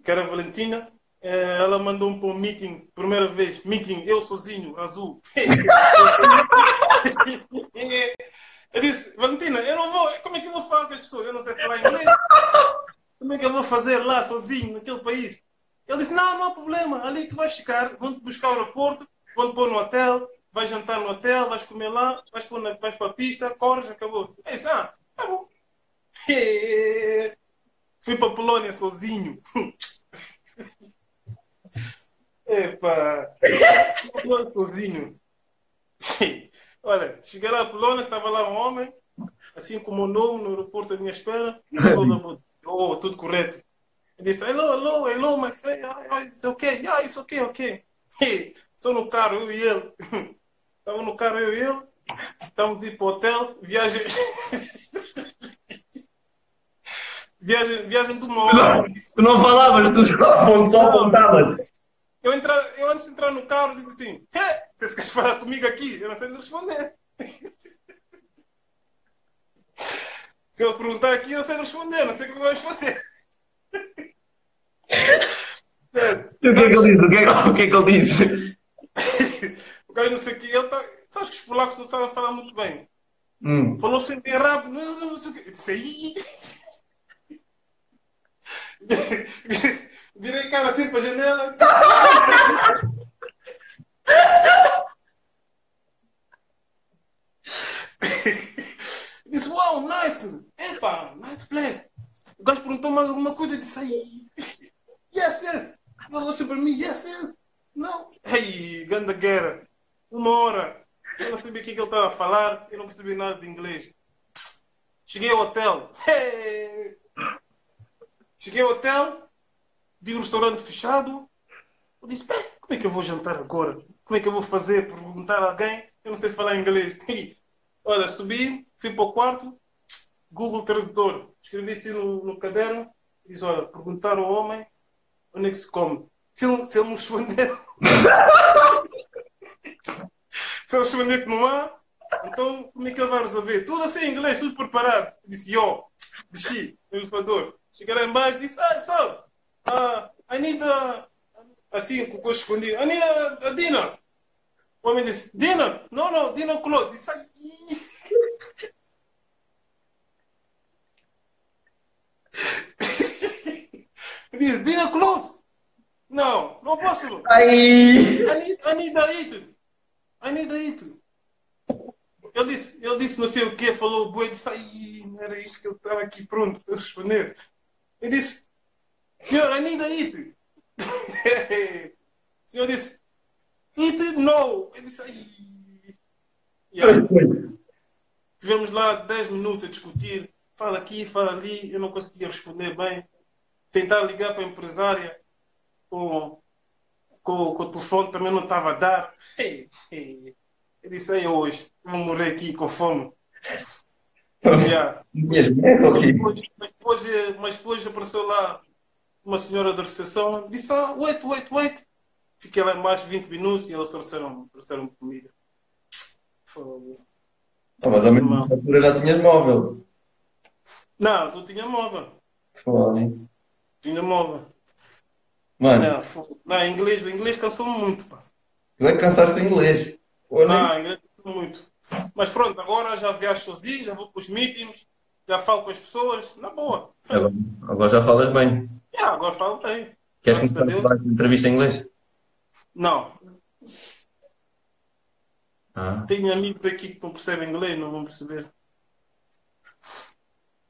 Que era a Valentina. Eh, Ela mandou-me para um meeting, primeira vez, meeting, eu sozinho, azul. eu disse, Valentina, eu não vou, como é que eu vou falar com as pessoas? Eu não sei falar inglês. Como é que eu vou fazer lá sozinho, naquele país? Ele disse, não, não há problema, ali tu vais chegar, vão-te buscar ao aeroporto, vão-te pôr no hotel, vais jantar no hotel, vais comer lá, vais, pôr na, vais para a pista, corres, acabou. Eu disse, ah, tá bom. Fui para a Polónia sozinho. Epa! Fui sozinho. Sim. Olha, cheguei lá à Polónia, estava lá um homem, assim como o nome no aeroporto à minha espera. Oh, tudo correto. Ele disse, hello, hello, hello, my friend. Ah, It's okay, yeah, it's okay, okay. Só no carro, eu e ele. Estava no carro, eu e ele. Estávamos a ir para o hotel, viagem. viagem, viagem de uma hora. Tu não falavas, tu só apontavas. Eu, entra, eu antes de entrar no carro disse assim: "Hé, você quer falar comigo aqui? Eu não sei responder. Se eu perguntar aqui, eu sei responder, não sei o que vais fazer. É, O que é que ele disse? O que é que, o que, é que ele disse? o cara não sei o que, ele tá. Sabes que os polacos não sabem falar muito bem. Hum. Falou sempre bem rápido, não, não, não sei o que. Eu disse aí. Virei cara assim para a janela. Disse, uau, nice! Epa, nice place! O gajo perguntou mais alguma coisa e disse, yes, yes! Ele olhou para mim, yes, yes! Não! Ei, ganda guerra! Uma hora! Eu não sabia o é que ele estava a falar, eu não percebi nada de inglês. Cheguei ao hotel. Hey! Cheguei ao hotel, vi o restaurante fechado. Eu disse, "Bem, como é que eu vou jantar agora? Como é que eu vou fazer? Perguntar a alguém? Eu não sei falar inglês. Olha, subi, fui para o quarto, Google Tradutor. Escrevi assim no, no caderno. Diz, olha, perguntar ao homem onde é que se come. Se ele, se ele me responder... se ele responder que não há, então como é que ele vai resolver? Tudo assim em inglês, tudo preparado. Eu disse, yo, desci elevador. Cheguei lá embaixo e disse, ah, pessoal, uh, I need a... Assim, com o coisa escondido. I need a, a dinner. O homem disse, dinner? No, no, dinner close. Disse, "Ai." Diz, dinner close. Não, não posso. Ai! I need, I need a eat. I need a eat. Ele disse, ele disse não sei o que, falou o boi, disse, ai, não era isso que ele estava aqui pronto para responder. Ele disse, senhor, I need a eat. o senhor disse, eat no. Ele disse, ai. Yeah. Tivemos lá 10 minutos a discutir, fala aqui, fala ali, eu não conseguia responder bem. Tentar ligar para a empresária com, com, com o telefone também não estava a dar. Ei, ei. Eu disse, aí hoje, vou morrer aqui com fome. Mas ok. depois, depois, eh, mas depois apareceu lá uma senhora da recepção, disse, ah, wait, wait, wait. Fiquei lá mais 20 minutos e eles trouxeram, trouxeram comida. Fogo. Ah, mas menos nessa altura já tinhas móvel. Não, tu tinha móvel. Foda-se. Tinha móvel. Mano, Não, não, inglês, o inglês cansou-me muito, pá. tu é que cansaste o inglês. Olha, Ah, inglês cansou muito. Mas pronto, agora já viajo sozinho, já vou para os meetings, já falo com as pessoas, na boa. agora, agora já falas bem. Yeah, agora falo bem. Queres começar a falar de entrevista em inglês? Não, Ah. tenho amigos aqui que não percebem inglês, não vão perceber.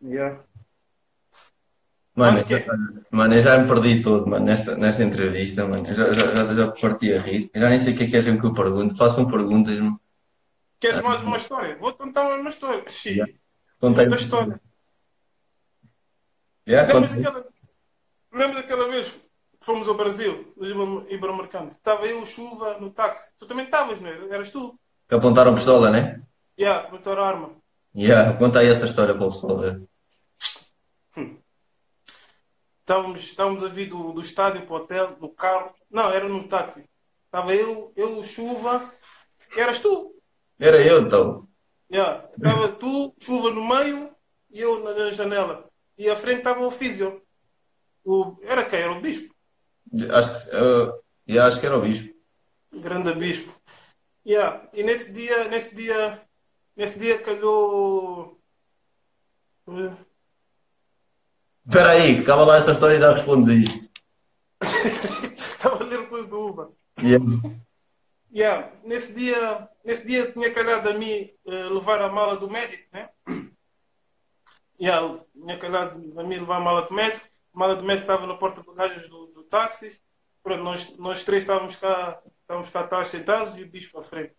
Yeah. Mano, quê? eu- mano, eu já me perdi todo, mano, nesta, nesta entrevista, mano. Já, já, já, já parti a rir. Eu já nem sei o que é que é que eu pergunto. Façam perguntas. Queres mais uma história? Vou contar mais uma história. Sim, Yeah. Contei. outra história. Yeah, Lembras contei. daquela, lembras daquela vez que fomos ao Brasil, no Ibermercado? Estava eu, chuva, no táxi. Tu também estavas, não era? Eras tu? Que apontaram pistola, né? Yeah, botaram a arma. Yeah, conta aí essa história para o pessoal ver. Estávamos, estávamos a vir do, do estádio para o hotel, no carro. Não, era num táxi. Estava eu, eu, chuva, eras tu. Era eu, então. Yeah. Estava tu, chuva no meio e eu na, na janela. E à frente estava o físio. O, era quem? Era o bispo. Acho que, uh, yeah, acho que era o bispo. Grande bispo. Yeah. E nesse dia, nesse dia, nesse dia calhou. Espera aí, acaba lá essa história e já respondes a isto. Estava a ler coisa do Uber. Yeah. Yeah. Nesse, dia, nesse dia tinha calhado a mim uh, levar a mala do médico, né? Yeah, tinha calhado a mim levar a mala do médico. A mala do médico estava na porta de bagagens do, do táxi. Pronto, nós, nós três estávamos cá, estávamos cá atrás sentados e o bicho para frente.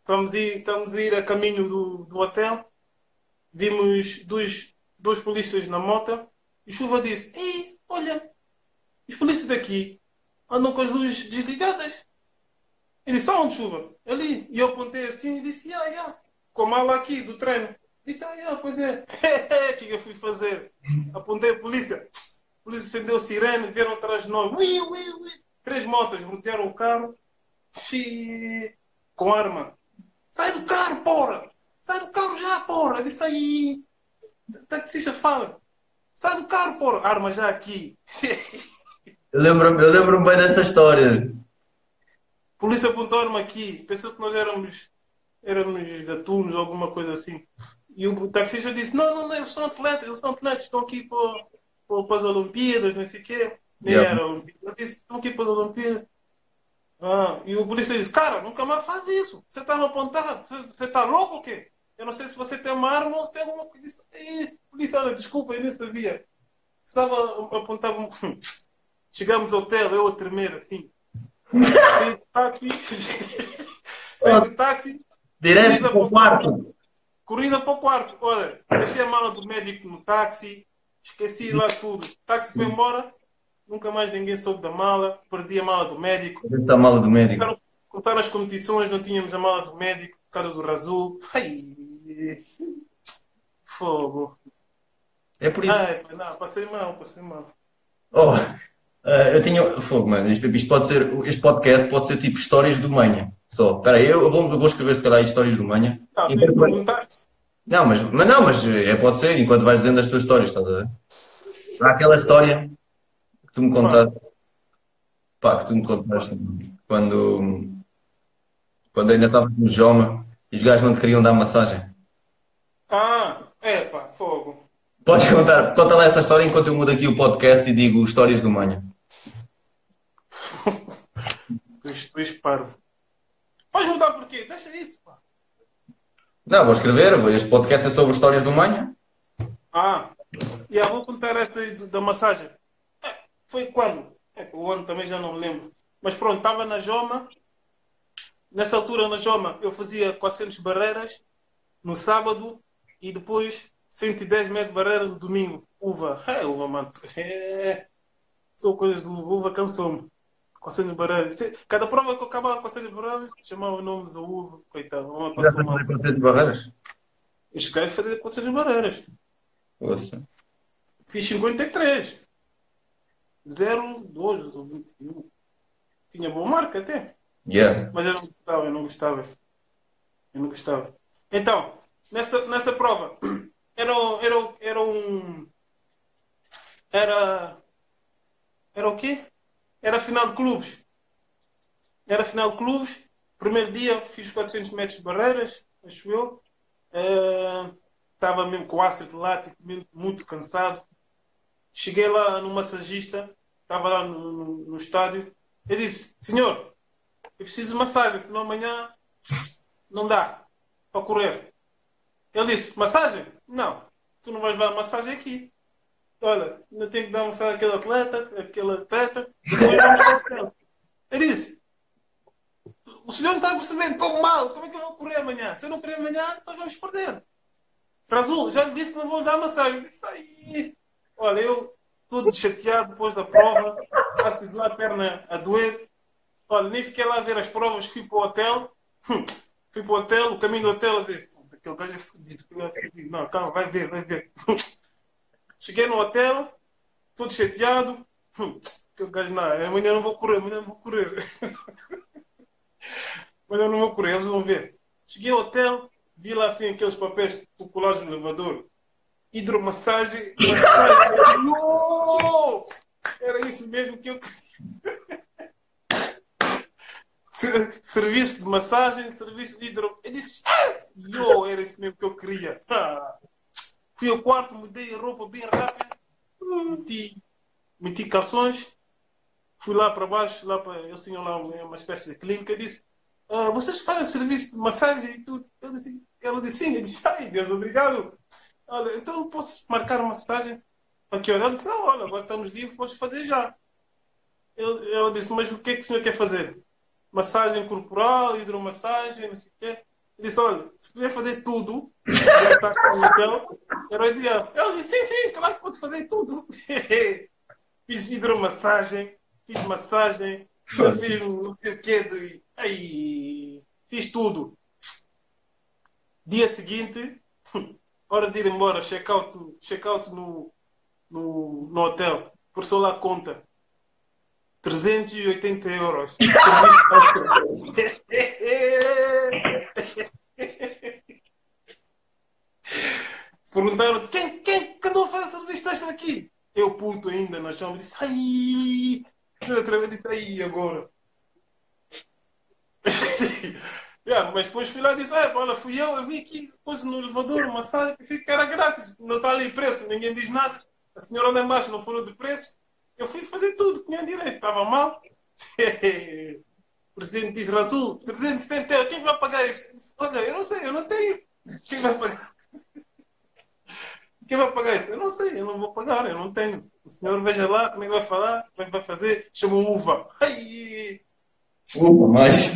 Estamos a ir, estamos a, ir a caminho do, do hotel. Vimos dois, dois polícias na moto. E Chuva disse: Ei, olha, os polícias aqui andam com as luzes desligadas. Ele disse: Onde, Chuva? Ali. E eu apontei assim e disse: Ya, ya. Com a mala aqui do treino. Disse: Ah, ya, pois é. O que eu fui fazer? Apontei a polícia. A polícia acendeu sirene, vieram atrás de nós. Ui, ui, ui. Três motas rodearam o carro. Com arma. Sai do carro, porra! Sai do carro já, porra! Eu disse aí. Taxista fala. Sai do carro, porra! Arma já aqui. Eu lembro-me eu lembro bem dessa história. Polícia apontou arma aqui. Pensou que nós éramos, éramos gatunos ou alguma coisa assim. E o taxista disse: Não, não, não, eles são atletas, eles são atletas, estão aqui para, para, as Olimpíadas, não sei o quê. Nem Yeah. era Olimpíada. Ele disse: Estão aqui para as Olimpíadas. Ah, e o polícia disse: Cara, nunca mais faz isso. Você está a apontar? Você- está louco ou quê? Eu não sei se você tem uma arma ou se tem alguma coisa. "Ei, polícia, olha, desculpa, eu nem sabia. Estava a apontar. um- Chegamos ao hotel, eu a tremer assim. Saí do táxi. Saí do táxi. Direto para o quarto. Corrida para o quarto. Olha, deixei a mala do médico no táxi, esqueci lá tudo. O táxi foi embora, nunca mais ninguém soube da mala, perdi a mala do médico. Esta mala do médico. Começaram as competições, não tínhamos a mala do médico, causa do Razul. Ai, fogo. É por isso. Pá, não, passei mal, passei mal. Oh, eh, eu tinha. Fogo, mano. Isto, isto pode ser. Este podcast pode ser tipo histórias do Manha. Só. Espera aí, eu vou, eu vou escrever se calhar histórias do Manha. Tem Enquanto. Não, mas, mas não, mas é, pode ser, enquanto vais dizendo as tuas histórias, estás a ver? Há aquela história que tu me contaste, pá, que tu me contaste quando, quando ainda estavas no Joma e os gajos não te queriam dar massagem. Ah, é pá, fogo. Podes contar, conta lá essa história enquanto eu mudo aqui o podcast e digo histórias do Manha. Tu és- tu és parvo. Podes mudar porquê? Deixa isso, pá. Não, vou escrever, este podcast é sobre histórias do Manha. Ah, e eu vou contar do- da massagem. É, Foi quando? É, o ano também já não me lembro. Mas pronto, estava na Joma. Nessa altura na Joma eu fazia 400 barreiras no sábado e depois 110 metros de barreira no domingo. Uva. É, uva, mano. É. São coisas do uva, cansou-me. 400 barreiras. Se- Cada prova que eu acabava com 400 barreiras, chamava nomes a uva. Coitado. Passou a mal. fazer 400 barreiras? Eu cheguei a fazer 400 barreiras. Ouça. Fiz 53. 0, 2 ou 21. Tinha boa marca até. Yeah. Mas eu não gostava, eu não gostava. Eu não gostava. Então, nessa, nessa prova, era, era, era um. Era. Era o quê? Era final de clubes. Era final de clubes. Primeiro dia fiz 400 metros de barreiras, acho eu. Eh, Estava mesmo com ácido lático, mesmo muito cansado. Cheguei lá no massagista, estava lá no, no, no estádio. Ele disse: Senhor, eu preciso de massagem, senão amanhã não dá para correr. Ele disse: Massagem? Não, tu não vais dar massagem aqui. Olha, ainda tenho que dar massagem àquele atleta, àquele atleta. Ele disse: O senhor não está a perceber, estou mal, como é que eu vou correr amanhã? Se eu não correr amanhã, nós vamos perder. Razul, já lhe disse que não vou dar massagem. Disse: Aí. Olha, eu todo chateado depois da prova, ácido lá a perna a doer. Olha, nem fiquei lá a ver as provas, fui para o hotel. Hum, Fui para o hotel, o caminho do hotel, a dizer, aquele gajo é aquele gajo é. Não, calma, vai ver, vai ver. Cheguei no hotel, todo chateado. Hum, aquele gajo, não, amanhã não vou correr, amanhã não vou correr. amanhã não vou correr, eles vão ver. Cheguei ao hotel, vi lá assim aqueles papéis colados no elevador. Hidromassagem. massagem. Era isso mesmo que eu Serviço de massagem, serviço de hidro. Eu disse, ah, yo, era isso mesmo que eu queria. Ah. Fui ao quarto, mudei a roupa bem rápido, meti, meti calções, fui lá para baixo, lá para, eles tinham lá uma, espécie de clínica, disse, ah, vocês fazem serviço de massagem e tudo? Eu disse, ela disse sim, eu disse, ai Deus, obrigado. Olha, então eu posso marcar uma massagem? Que hora? Ela disse, não, olha, agora estamos livres, podes fazer já. Eu- ela disse, mas o que é que o senhor quer fazer? Massagem corporal, hidromassagem, não sei o quê. Eu disse, olha, se puder fazer tudo, está com o hotel, era o ideal. Ela disse, sim, sim, claro que pode fazer tudo. fiz hidromassagem, fiz massagem, fiz não sei o quê. Ai, fiz tudo. Dia seguinte, hora de ir embora, check-out check out no, no, no hotel. Por só lá conta. 380 euros. Perguntaram quem, quem que andou a fazer serviço extra aqui? Eu puto ainda na chão, disse ai, outra vez disse agora. Yeah, mas depois fui lá e disse, ah, olha, fui eu, eu vi aqui, pus no elevador, uma sala que era grátis, não está ali preço, ninguém diz nada. A senhora lá embaixo não falou de preço. Eu fui fazer tudo, tinha direito, estava mal. o presidente diz, Razul, 370 euros, quem vai pagar isso? Eu disse, Olha, eu não sei, eu não tenho. Quem vai pagar? Quem vai pagar isso? Eu não sei, eu não vou pagar, eu não tenho. O senhor veja lá como é que vai falar, como é que vai fazer, chama uva. Ai, Opa, mais.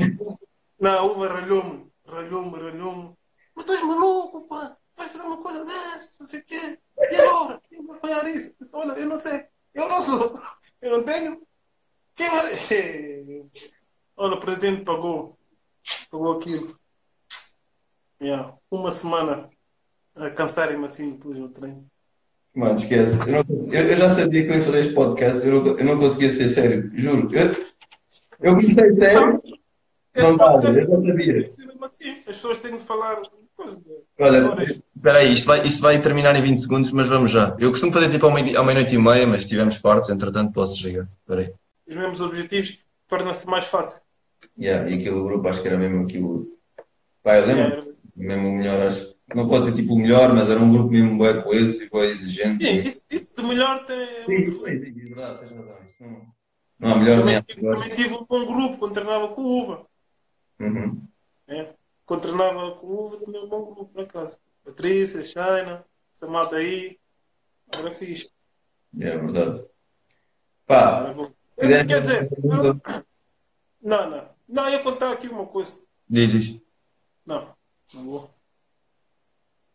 não, a uva ralhou-me, ralhou-me, ralhou-me. Mas tu és maluco, pá, vai fazer uma coisa dessa, não sei o quê. E agora? Quem vai pagar isso? Olha, eu não sei, eu não sou, eu não tenho. Quem vai. Olha, o presidente pagou, pagou aquilo. Yeah, Uma semana a cansarem-me assim depois no treino. Mano, esquece. Eu, não eu- eu já sabia que eu ia fazer este podcast, eu não, eu não conseguia ser sério, juro. Eu, eu comecei sério. Não dá, eu já sabia. As pessoas têm de falar. Olha, histórias. espera aí, isto vai, isto vai terminar em 20 segundos, mas vamos já. Eu costumo fazer tipo à meia- à meia-noite e meia, mas estivemos fartos, entretanto posso chegar. Espera aí. Os mesmos objetivos torna-se mais fácil. Yeah, e aquele grupo acho que era mesmo aquilo. Pá, eu lembro, mesmo o melhor, acho. Não pode ser tipo o melhor, mas era um grupo mesmo bem coeso e bem exigente. Sim, isso, isso de melhor tem. Sim, sim, sim, é verdade, tens razão. Isso não, não há melhores nem há Também, tive um bom grupo quando treinava com o Uva. Uhum. Né? Quando treinava com o Uva, também um bom grupo, por acaso. Patrícia, Shaina, essa malta aí. Era fixe. É verdade. Pá, Quer dizer, eu- não, não. Não, eu ia contar aqui uma coisa. diz, diz. Não, não vou.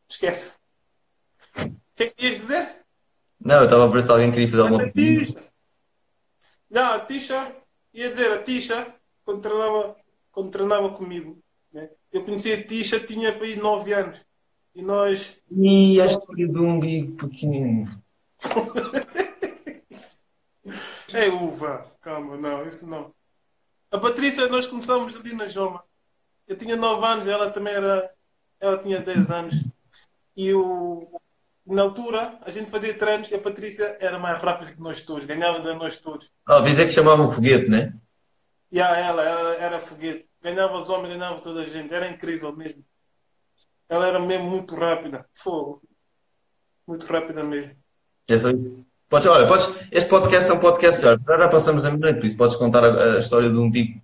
Esquece. O que é que ias dizer? Não, eu estava a ver se alguém queria fazer alguma A pergunta. Tisha. Não, a Tisha, ia dizer, a Tisha, quando treinava, quando treinava comigo? Eu conhecia a Tisha, tinha para aí 9 anos. E nós, E a história do umbigo pequenino. é uva, calma, não, isso não. A Patrícia, nós começámos ali na Joma. Eu tinha 9 anos, ela também era, ela tinha 10 anos. E o, na altura, a gente fazia treinos e a Patrícia era mais rápida que nós todos, ganhava de nós todos. Ah, dizer que chamavam foguete, né? E a ela, ela era foguete. Ganhava os homens, ganhava toda a gente. Era incrível mesmo. Ela era mesmo muito rápida. Fogo. Muito rápida mesmo. É só isso. Podes, olha, podes, este podcast é um podcast já. Já passamos da meia-noite, por isso podes contar a, a história do umbigo.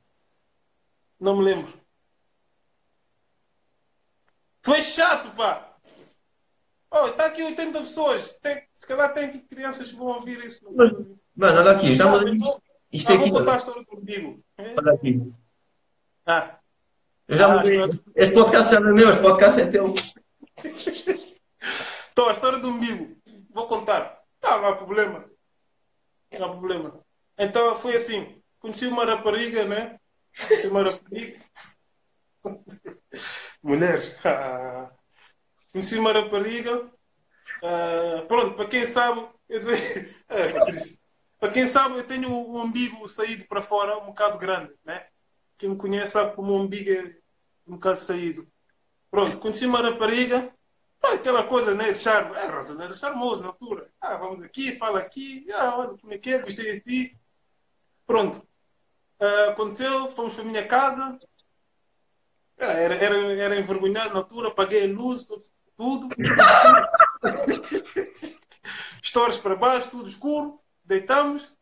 Não me lembro. Tu és chato, pá! Oh, está aqui 80 pessoas. Tem, se calhar tem aqui crianças que vão ouvir isso. Mano, olha aqui, já. Isto é Ah, aqui. vou contar a história comigo. Olha aqui. Ah, Eu já Ah, mandei. história- Este podcast já não é meu, este podcast é teu. Então, a história do umbigo. Vou contar. Não, não há problema. Não há problema. Então, foi assim. Conheci uma rapariga, né? Conheci uma rapariga. Mulher. Ah. Conheci uma rapariga. Ah, pronto, para quem sabe, Eu disse, é, Patrícia. Para quem sabe, eu tenho o umbigo saído para fora, um bocado grande, né? Quem me conhece sabe como o umbigo é um bocado saído. Pronto, conheci uma rapariga, aquela coisa, né? Charme, é, Rosa, era charmoso na altura. Ah, vamos aqui, fala aqui, ah, olha como é que é, gostei de ti. Pronto. Ah, aconteceu, fomos para a minha casa. Ah, Era, era, era envergonhado na altura, paguei a luz, tudo. Stores para baixo, tudo escuro. Deitamos.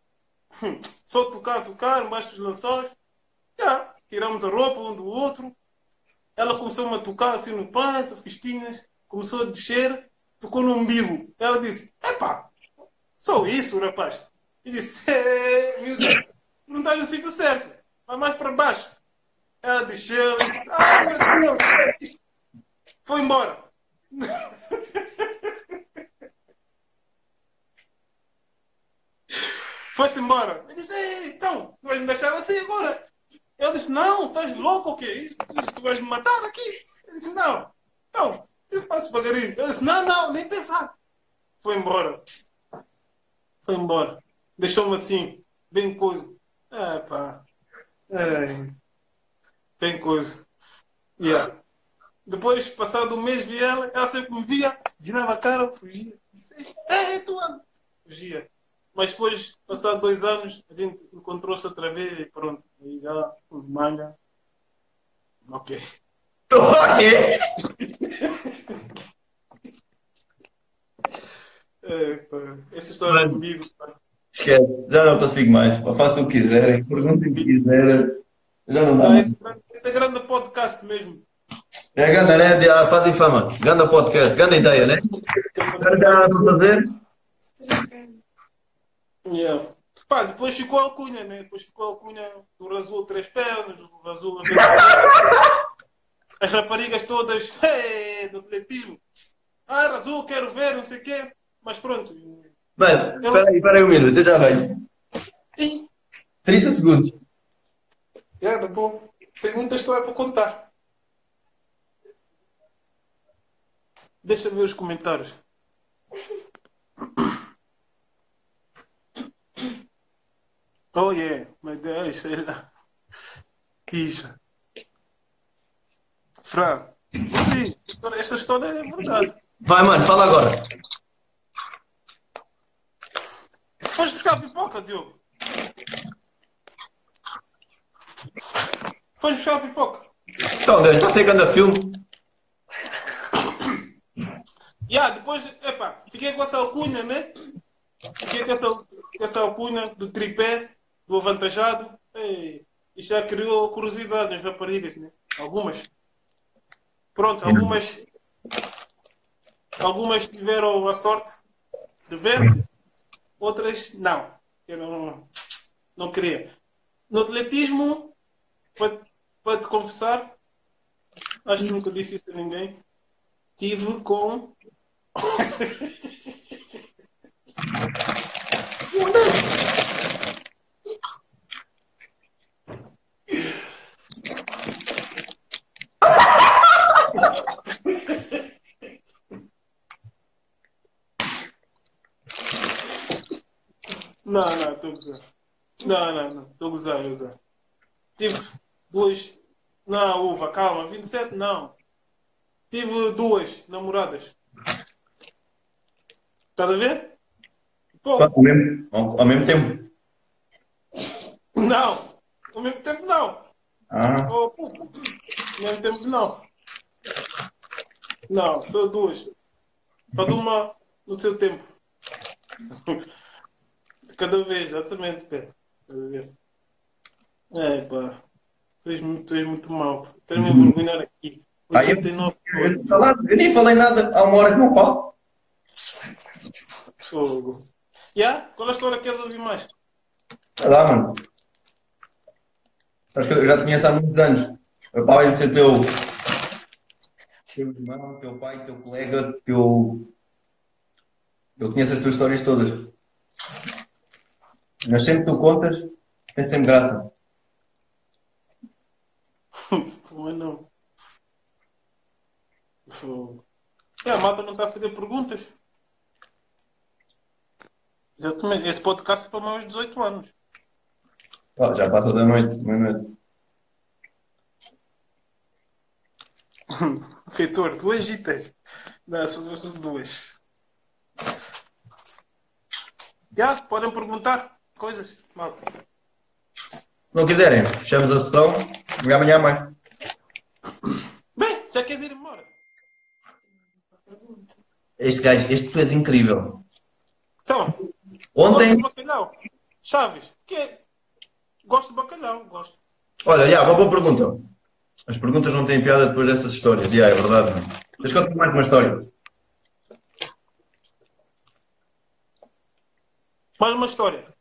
Só tocar, tocar, embaixo dos lençóis. Já, tiramos a roupa um do outro. Ela começou a tocar assim no panto, festinhas. Começou a descer, tocou no umbigo. Ela disse: Epá, só isso, rapaz. E disse: "É, Meu Deus, não estás no sítio certo. Vai mais para baixo. Ela desceu. Disse, ah, meu Deus. Foi embora. Foi-se embora. Eu disse, Ei, então, tu vais me deixar assim agora? Eu disse, não, estás louco ou quê? Tu vais me matar aqui? Eu disse, não. Então, eu faço devagarinho. Eu disse, não, não, nem pensar. Foi embora. Foi embora. Deixou-me assim, bem coisa. Ah, pá. Ai. Bem coisa. Yeah. Depois, passado um mês, vi ela, ela sempre me via, virava a cara, fugia. É, tu Ana." Fugia. Mas depois, passado dois anos, a gente encontrou-se outra vez e pronto. Aí já, manga. Ok. Ok. É. Essa história Mano. comigo. Esquece, já não consigo mais. pá. Façam o que quiserem, perguntem o que quiserem. Já não dá Ah, esse, esse é grande podcast mesmo. É ganda, né? De, fazem fama. Ganda podcast, ganda ideia, né? Nada para fazer. Yeah. Pá, depois ficou a alcunha, né? Depois ficou a alcunha do Razul Três Pernas, do Razul. As raparigas todas, "Ei, do atletismo. Ah, Razul, quero ver, não sei o quê. Mas pronto. Mano, espera aí, espera aí um minuto, eu já venho. E, 30 segundos. tá bom. Tem muita história para contar. Deixa eu ver os comentários. Oh yeah, my Deus, sei lá. Tisha. Fra, sim, essa história é verdade. Vai, mano, fala agora. Foste buscar pipoca, Diogo? Foste buscar pipoca? Então, Deus, está secando a filme. Yeah, depois, epá, fiquei com essa alcunha, né? Fiquei com essa, com essa alcunha do tripé, do avantajado. Ei, isso já criou curiosidade nas raparigas, né? Algumas. Pronto, algumas. Algumas tiveram a sorte de ver, outras não. Eu não, não queria. No atletismo, para, para te confessar, acho que nunca disse isso a ninguém. Tive com Não, não, estou a gozar. Não, não, não, estou estou a gozar. Tive duas. Não, uva, calma, 27 não. Tive duas namoradas. Estás a ver? Pô, Ao mesmo, ao, ao mesmo tempo. não. Ao mesmo tempo não. Ah, Oh, pô. Ao mesmo tempo não. Não, só duas. Cada uma no seu tempo. De cada vez, exatamente, Pedro. Estás a ver? É, pá. Tu és muito, tu és muito mau. Estás-me a envergonhar aqui. Ah, eu- 89 eu, falar- eu nem falei nada. Há uma hora que não falo. fogo. Já? Qual é a história que queres ouvir mais? Vai lá, mano. Acho que eu já te conheço há muitos anos. Meu pai vai ser teu, teu irmão, teu pai, teu colega, teu. Eu conheço as tuas histórias todas. Mas sempre que tu contas, tem sempre graça. Como é não? É, a malta não está a fazer perguntas. Exatamente. Esse podcast é para de 18 anos. Oh, já passa da noite, meia-noite. Feitor, duas gitas. Não, são duas. Já, podem perguntar coisas, malta. Se não quiserem, fechamos a sessão e amanhã mais. Bem, já queres ir embora? Este gajo, este tu és incrível. Então, Ontem, gosto de bacalhau. Chaves, que é? Gosto de bacalhau, gosto. olha, já, uma boa pergunta. As perguntas não têm piada depois dessas histórias. Já, é verdade. Não? Eu contar mais uma história. Mais uma história.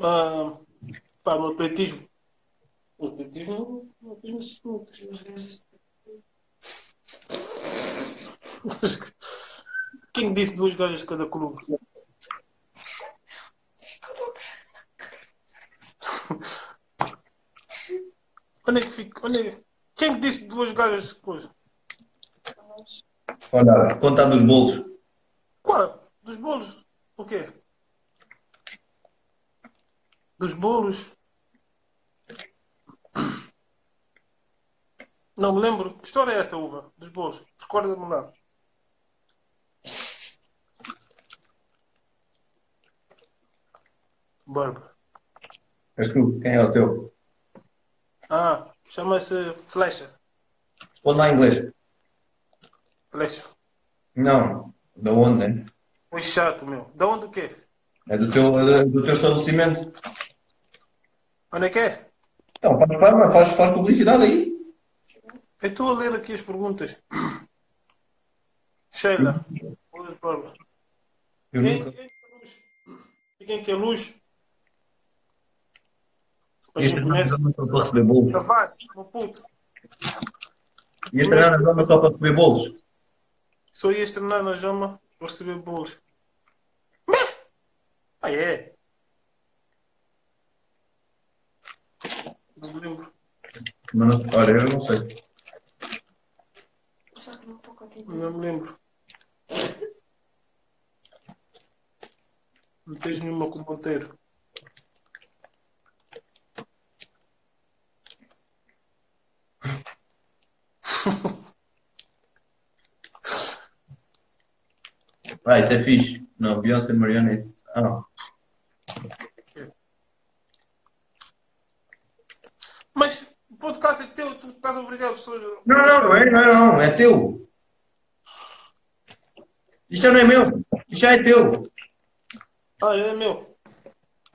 Ah, pá, no atletismo. No atletismo, no atletismo, Quem disse duas gajas de cada clube? Onde é que fica? Onde é? Quem que disse duas gajas de coisa? Olha, conta dos bolos. Qual? Dos bolos? O quê? Dos bolos? Não me lembro. Que história é essa, uva? Dos bolos? Recorda-me lá. Barba. És tu, quem é o teu? Ah, chama-se Flecha. Onde lá em inglês? Flecha. Não, da onde, né? Muito chato, meu. Da onde o quê? É do teu, é do teu estabelecimento. Onde é que é? Então, faz faz, faz publicidade aí. Eu estou a ler aqui as perguntas. Sheila. Olha, Barba. Eu Quem, nunca. quem quer luz? E quem quer luz? Este não é começa. só para receber bolos. Este não é só para receber bolos. Só ias treinar na jama para receber bolos. Mas- Ah, é? Não me lembro. Mas não- olha, eu não sei. Não me lembro. Não tens nenhuma com Monteiro. Ah, isso é fixe. Não, Beyoncé e Mariana é. Ah, não. Mas o podcast é teu, tu a. Não, não, não é, não é, não. É teu. Isto já não é meu. Isto já é teu. Ah, é meu.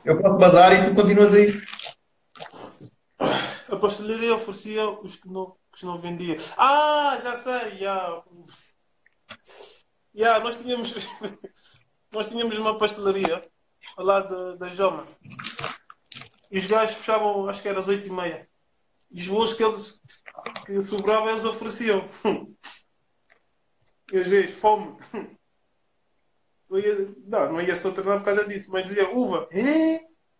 Eu posso bazar e tu continuas aí. A pastelaria oferecia os que não, que não vendia. Ah, já sei, já. Já, nós tínhamos. nós tínhamos uma pastelaria ao lado da, da Joma. E os gajos fechavam, acho que era às 8h30. E os bolos que eles que sobravam, eles ofereciam. E às vezes, fome. Ia, não, não ia só treinar por causa disso, mas dizia, uva?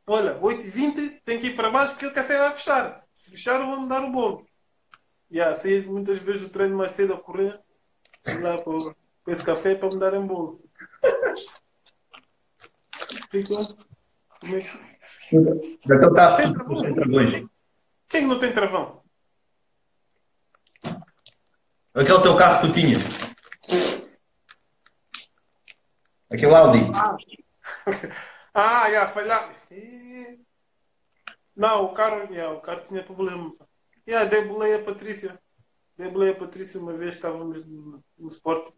Olha, 8h20 tem que ir para baixo que o café vai fechar. Se fechar, vão me dar o bolo. Yeah, saía muitas vezes do treino mais cedo a correr lá para, para esse café para me darem bolo. Fica. Como é Então está Sempre travões. Quem é que não tem travão? Aquele teu carro que tu tinhas. Aquele Audi. Ah, já, falhar. Não, o carro, yeah, o carro tinha problema. Yeah, debulei a Patrícia. Debulei a Patrícia uma vez que estávamos no, no Sport.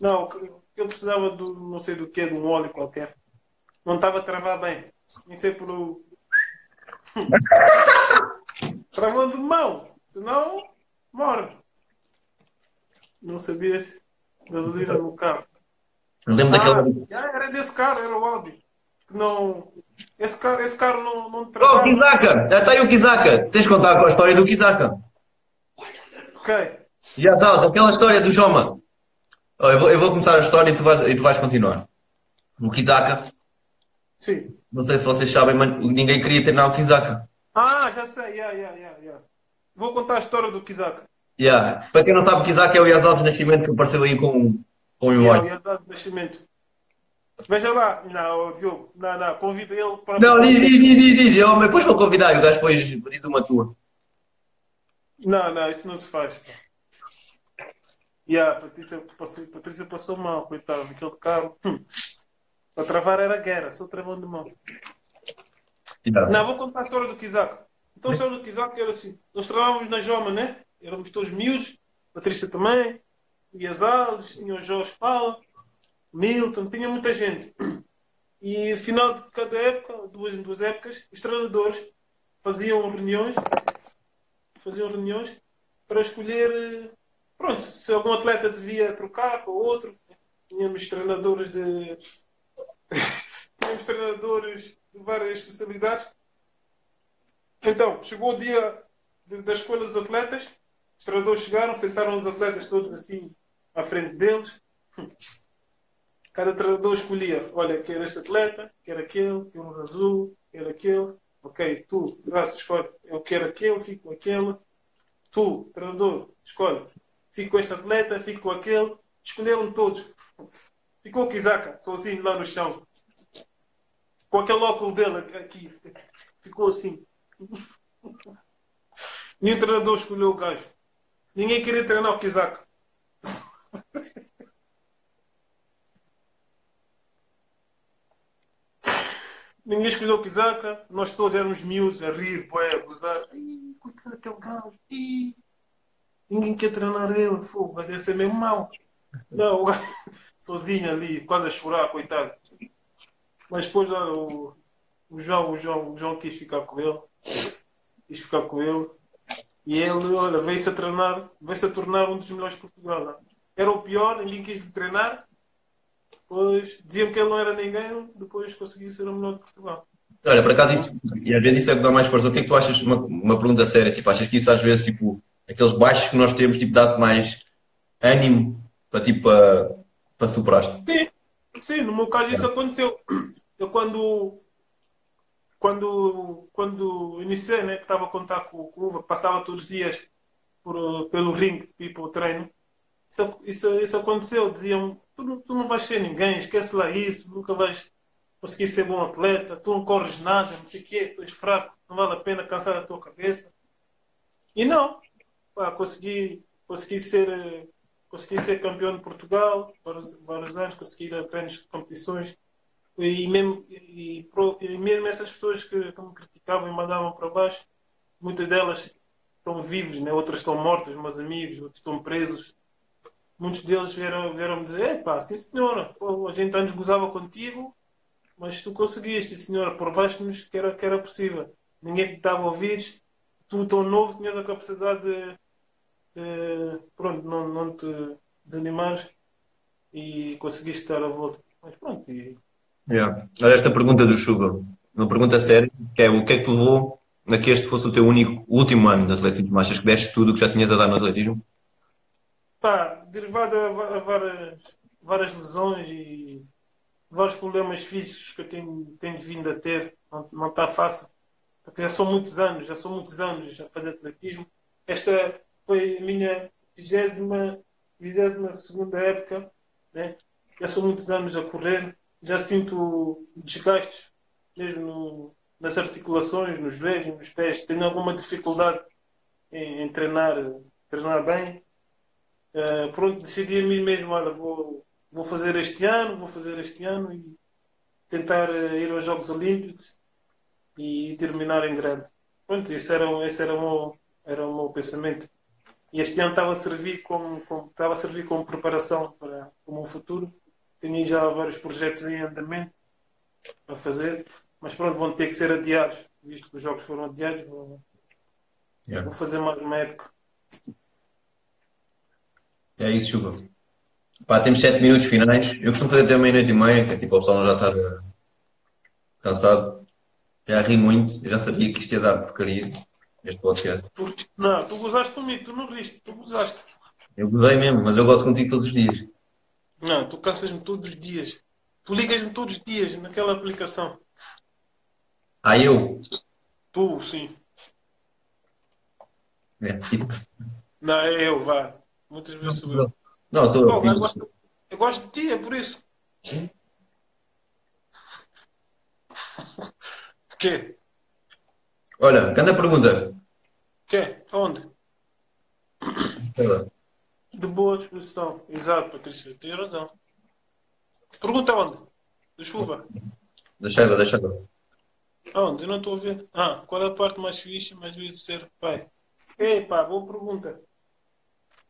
Não, eu precisava do não sei do que, de um óleo qualquer. Não estava a travar bem. Nem sei por Travando de mão. Senão, morre. Não sabias gasolina no carro. Eu lembro daquele. Ah, era desse carro, era o Audi. Que não. Esse carro, esse carro não, não Oh, travava. Kizaka! Já está aí o Kizaka! Tens de contar a história do Kizaka. Ok. Já está, aquela história do Joma. Oh, eu, vou, eu vou começar a história e tu vais, e tu vais continuar. O Kizaka, Sim. não sei se vocês sabem, mas ninguém queria treinar o Kizaka. Ah, já sei. Yeah, yeah, yeah, yeah. Vou contar a história do Kizaka. Yeah. Para quem não sabe, Isaac é o Yazal de Nascimento que apareceu aí com, com o emoji. é o de nascimento. Veja lá, não, Diogo, não, não, convida ele para. Não, diz, diz, diz, diz, diz. Eu, depois vou convidar, o gajo depois diz uma tua. Não, não, isto não se faz. pá. A Patrícia passou, Patrícia passou mal, coitado, aquele carro. Hum. Para travar era guerra, só travão de mão. Yeah. Não, vou contar a história do Kizak. Então a história do Kizak era assim: nós trabalhávamos na Joma, né? Éramos todos miúdos, Patrícia também, o Yazales, tinha o Jorge Paula, Milton, tinha muita gente. E no final de cada época, duas em duas épocas, os treinadores faziam reuniões, faziam reuniões para escolher, pronto, se algum atleta devia trocar para outro. Tínhamos treinadores de tínhamos treinadores de várias especialidades. Então, chegou o dia de- da escolha dos atletas, os treinadores chegaram, sentaram os atletas todos assim à frente deles. Cada treinador escolhia, olha, quer este atleta, quer aquele, quer o azul, quer aquele. Ok, tu, graças, escolhe, eu quero aquele, fico com aquele. Tu, treinador, escolhe, fico com este atleta, fico com aquele. Escolheram todos. Ficou o Kizaka, sozinho lá no chão. Com aquele óculo dele aqui. Ficou assim. Nenhum treinador escolheu o gajo. Ninguém queria treinar o Kizaka. Ninguém escolheu o Kizaka, nós todos éramos miúdos a rir, boé, a gozar. Coitado daquele gajo. Ninguém quer treinar ele, fogo, vai ser mesmo mau. Não, o gajo sozinho ali, quase a chorar, coitado. Mas depois o, o, João, o, João, o João quis ficar com ele. Quis ficar com ele. E ele, olha, veio-se a treinar, veio-se a tornar um dos melhores de Portugal. né? Era o pior, ninguém quis lhe treinar. Depois diziam que ele não era ninguém, depois conseguiu ser o melhor de Portugal. Olha, por acaso, isso, e às vezes isso é que dá mais força. O que é que tu achas, uma, uma pergunta séria, tipo, achas que isso às vezes, tipo, aqueles baixos que nós temos, tipo, dá-te mais ânimo para, tipo, para, para superar-te? Sim, sim, no meu caso isso aconteceu. Eu quando quando quando iniciei, né, que estava a contar com, com o Uva, passava todos os dias por, pelo ringue e para o treino. Isso, isso, isso aconteceu. Diziam, tu, tu não vais ser ninguém, esquece lá isso, nunca vais conseguir ser bom atleta, tu não corres nada, não sei o quê, tu és fraco, não vale a pena cansar a tua cabeça. E não, pá, consegui, consegui ser eh, consegui ser campeão de Portugal vários, vários anos, consegui ir a grandes competições e mesmo, e, e mesmo essas pessoas que, que me criticavam e mandavam para baixo, muitas delas estão vivos, né? outras estão mortas, meus amigos, outros estão presos. Muitos deles vieram, vieram dizer, "Epá, sim senhora, pô, a gente antes gozava contigo, mas tu conseguiste, senhora, provaste-nos que era, que era possível. Ninguém te dava ouvidos, tu tão novo tinhas a capacidade de, de, pronto, não, não te desanimares e conseguiste dar a volta. Mas pronto, e Yeah. Olha esta pergunta do Sugar. Uma pergunta séria, que é o que é que te levou a que este fosse o teu único, último ano de atletismo? Achas que deste tudo o que já tinhas a dar no atletismo? pá, derivado a, a várias, várias lesões e vários problemas físicos que eu tenho, tenho vindo a ter, não, está fácil, porque já são muitos anos, já são muitos anos a fazer atletismo. Esta foi a minha vigésima, vigésima segunda época, né? já são muitos anos a correr, já sinto desgastes mesmo no- nas articulações, nos joelhos, nos pés, tenho alguma dificuldade em, em treinar, treinar bem. Uh, pronto, decidi a mim mesmo, olha, vou, vou fazer este ano, vou fazer este ano e tentar uh, ir aos Jogos Olímpicos e terminar em grande. Pronto, esse era, esse era, o, meu, era o meu pensamento. E este ano estava a servir como, como, estava a servir como preparação para o meu futuro. Tinha já vários projetos em andamento a fazer, mas pronto, vão ter que ser adiados, visto que os jogos foram adiados. Vou, Yeah. vou fazer mais uma época. É isso, Sugar. Pá, temos 7 minutos finais. Eu costumo fazer até meia-noite e meia, que é tipo, o pessoal não já está cansado. Já ri muito, eu já sabia que isto ia dar porcaria, este podcast. Tu- não, tu gozaste comigo, tu não riste, tu gozaste. Eu gozei mesmo, mas eu gosto contigo todos os dias. Não, tu cansas-me todos os dias. Tu ligas-me todos os dias naquela aplicação. Ah, eu? Tu, sim. É. Não, é eu, vá. Muitas vezes sou eu. Não, sou eu, eu. gosto, eu gosto de ti, é por isso. Quê? Olha, cada pergunta. Quê? Onde? De boa disposição. Exato, Patrícia. Tem razão. Pergunta onde? De chuva. Deixa eu, deixa eu. Onde? Eu não estou a ver. Ah, qual é a parte mais fixe, mais devia de ser pai? Ei, pá, boa pergunta.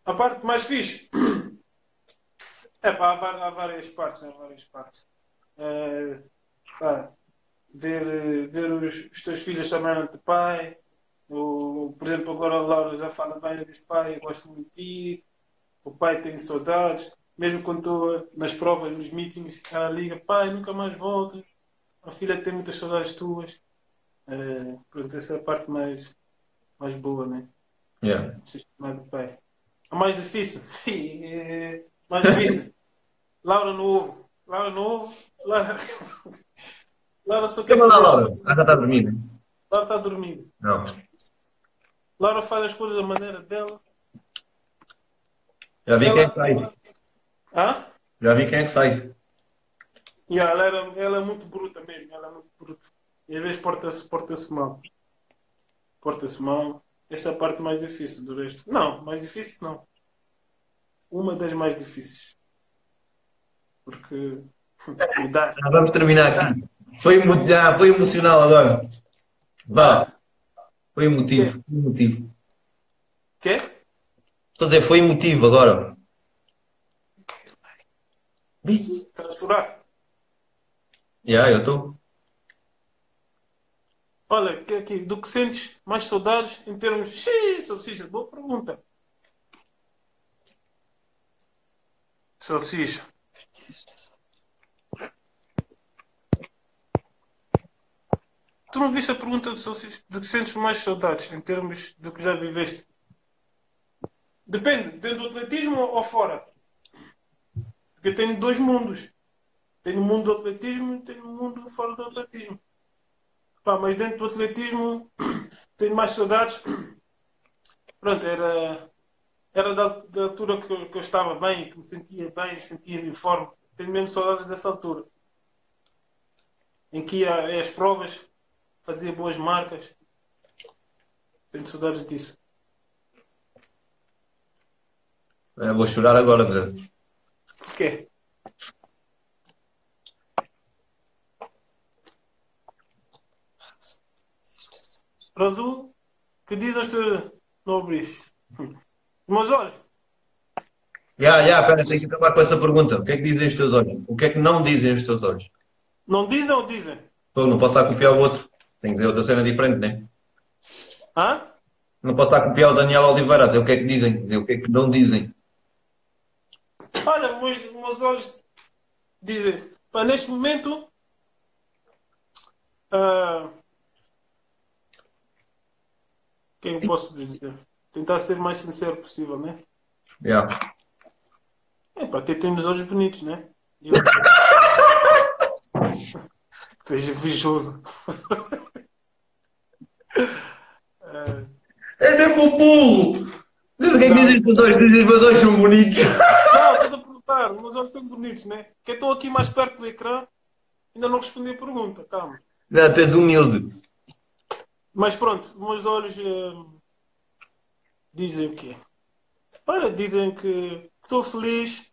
A parte mais fixe? É pá, há, há várias partes, há várias partes. Eh, pá, ver, ver os, os teus filhos chamando-te pai. O, por exemplo, agora a Laura já fala bem, diz pai, eu gosto muito de ti. O pai tem saudades. Mesmo quando estou nas provas, nos meetings, ela liga, pai, nunca mais volto. A filha tem muitas saudades tuas. Eh, pronto, essa é a parte mais, mais boa, né? Yeah. de chamado pai. A mais difícil? É, mais difícil. Laura no ovo. Laura no ovo. Laura, Laura só lá, fazer- Laura. Ela já está dormindo. Laura está dormindo. Não. Laura faz as coisas da maneira dela. Já vi quem é que sai. Hã? Já vi quem é que sai. E ela, era, ela é muito bruta mesmo. Ela é muito bruta. E às vezes porta-se porta mal. Porta-se mal. Essa é a parte mais difícil do resto. Não, mais difícil não. Uma das mais difíceis. Porque. Vamos terminar aqui. Foi, já, foi emocional agora. Vá. Foi emotivo. Foi emotivo. Quê? Estou a dizer, foi emotivo agora. Está a chorar? Já, eu estou. Olha, que aqui, do que sentes mais saudades em termos. Xiii, salsicha, boa pergunta. Salsicha. Tu não viste a pergunta do salsicha? Do que sentes mais saudades em termos do que já viveste? Depende, dentro do atletismo ou fora? Porque eu tenho dois mundos. Tenho o mundo do atletismo e tenho o mundo fora do atletismo. Pá, mas dentro do atletismo tenho mais saudades. Pronto, era, era da, da altura que eu, que eu estava bem, que me sentia bem, sentia-me em forma. Tenho mesmo saudades dessa altura. Em que ia às provas, fazia boas marcas. Tenho saudades disso. Eu vou chorar agora, André. O quê? Razul, que diz teus nobres? Meus olhos. Já, já, pera, tenho que acabar com essa pergunta. O que é que dizem os teus olhos? O que é que não dizem os teus olhos? Não dizem ou dizem? Pô, não posso estar a copiar o outro. Tenho que dizer outra cena diferente, né? Hã? Não posso estar a copiar o Daniel Oliveira, o que é que dizem, o que é que não dizem. Olha, meus, meus olhos dizem, pá, neste momento, o que que eu posso dizer? Tentar ser o mais sincero possível, né? Já. É, para ter temos olhos bonitos, né? Eu- Tu és invejoso. É mesmo burro! Diz o que é que dizem os teus olhos? Dizem os meus olhos são bonitos. Perguntar, meus olhos são bonitos, né? Que eu estou aqui mais perto do ecrã, ainda não respondi a pergunta, calma. Não, tu és humilde. Mas pronto, meus olhos hum, dizem o quê? Olha, dizem que estou feliz,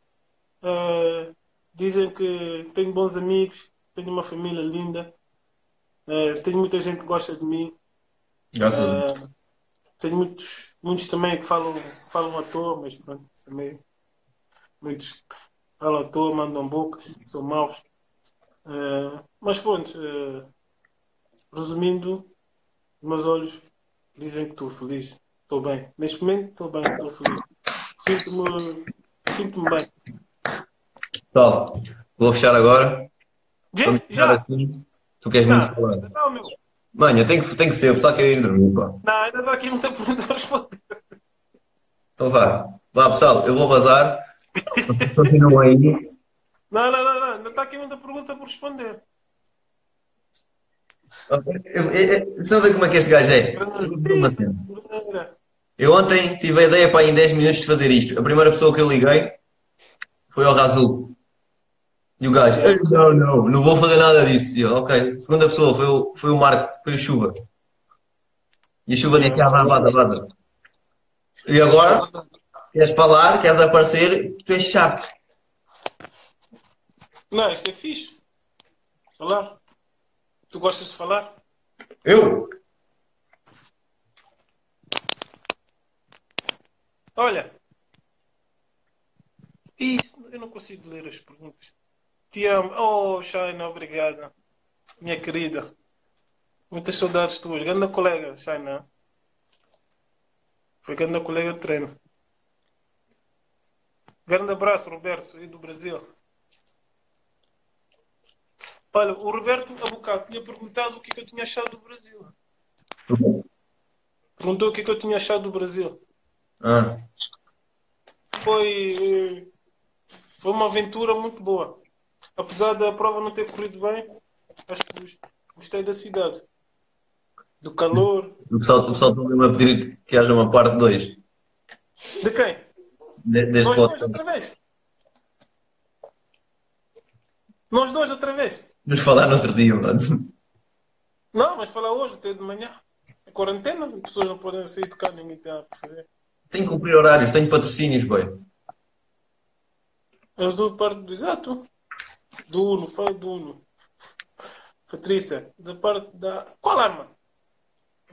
eh, dizem que tenho bons amigos, tenho uma família linda, eh, tenho muita gente que gosta de mim, Graças a Deus. eh, tenho muitos, muitos também que falam, falam à toa, mas pronto, isso também muitos falam à toa, mandam bocas, são maus. Eh, mas pronto, eh, resumindo, meus olhos dizem que estou feliz. Estou bem. Neste momento estou bem, estou feliz. Sinto-me sinto bem. Pessoal, vou fechar agora. Já? Vamos fechar Já? assim. Tu queres muito falar. Não, meu. Mano, tem que, tem que ser, o pessoal quer ir dormir, pá. Não, ainda está aqui muita pergunta a responder. Então vá. Vá, pessoal, eu vou bazar. Vocês continuam aí. Não, não, não, não. Ainda está aqui muita pergunta por responder. Estão a ver como é que este gajo é? Eu ontem tive a ideia para em 10 minutos de fazer isto. A primeira pessoa que eu liguei foi ao Razul. E o gajo, "Ei, não, não, não vou fazer nada disso. Eu, ok. Segunda pessoa foi o, foi o Marco, foi o Chuva. E a Chuva disse, ah, vá, vaza, vaza. E agora, queres falar, queres aparecer, tu és chato. Não, isto é fixe. Falar. Tu gostas de falar? Eu? Olha. Isto, eu não consigo ler as perguntas. Te amo. Oh, Shaina, obrigada. Minha querida. Muitas saudades tuas. Grande colega, Shaina. Foi grande colega de treino. Grande abraço, Roberto, aí do Brasil. Olha, o Roberto há bocado tinha perguntado o que, é que eu tinha achado do Brasil. Perguntou o que, é que eu tinha achado do Brasil. Ah, Foi, eh, foi uma aventura muito boa. Apesar da prova não ter corrido bem, acho que gos- gostei da cidade. Do calor. o pessoal, o pessoal está a pedir que haja uma parte 2 De quem? Deste Nós dois outra vez. Nós dois outra vez. Vamos falar no outro dia, mano. Não, mas falar hoje, até de manhã. É quarentena, as pessoas não podem sair de ninguém tem nada para fazer. Tenho que cumprir horários, tenho patrocínios, boy. Eu sou parte do exato. Do Uno, fala do Uno. Patrícia, da parte da. Qual arma?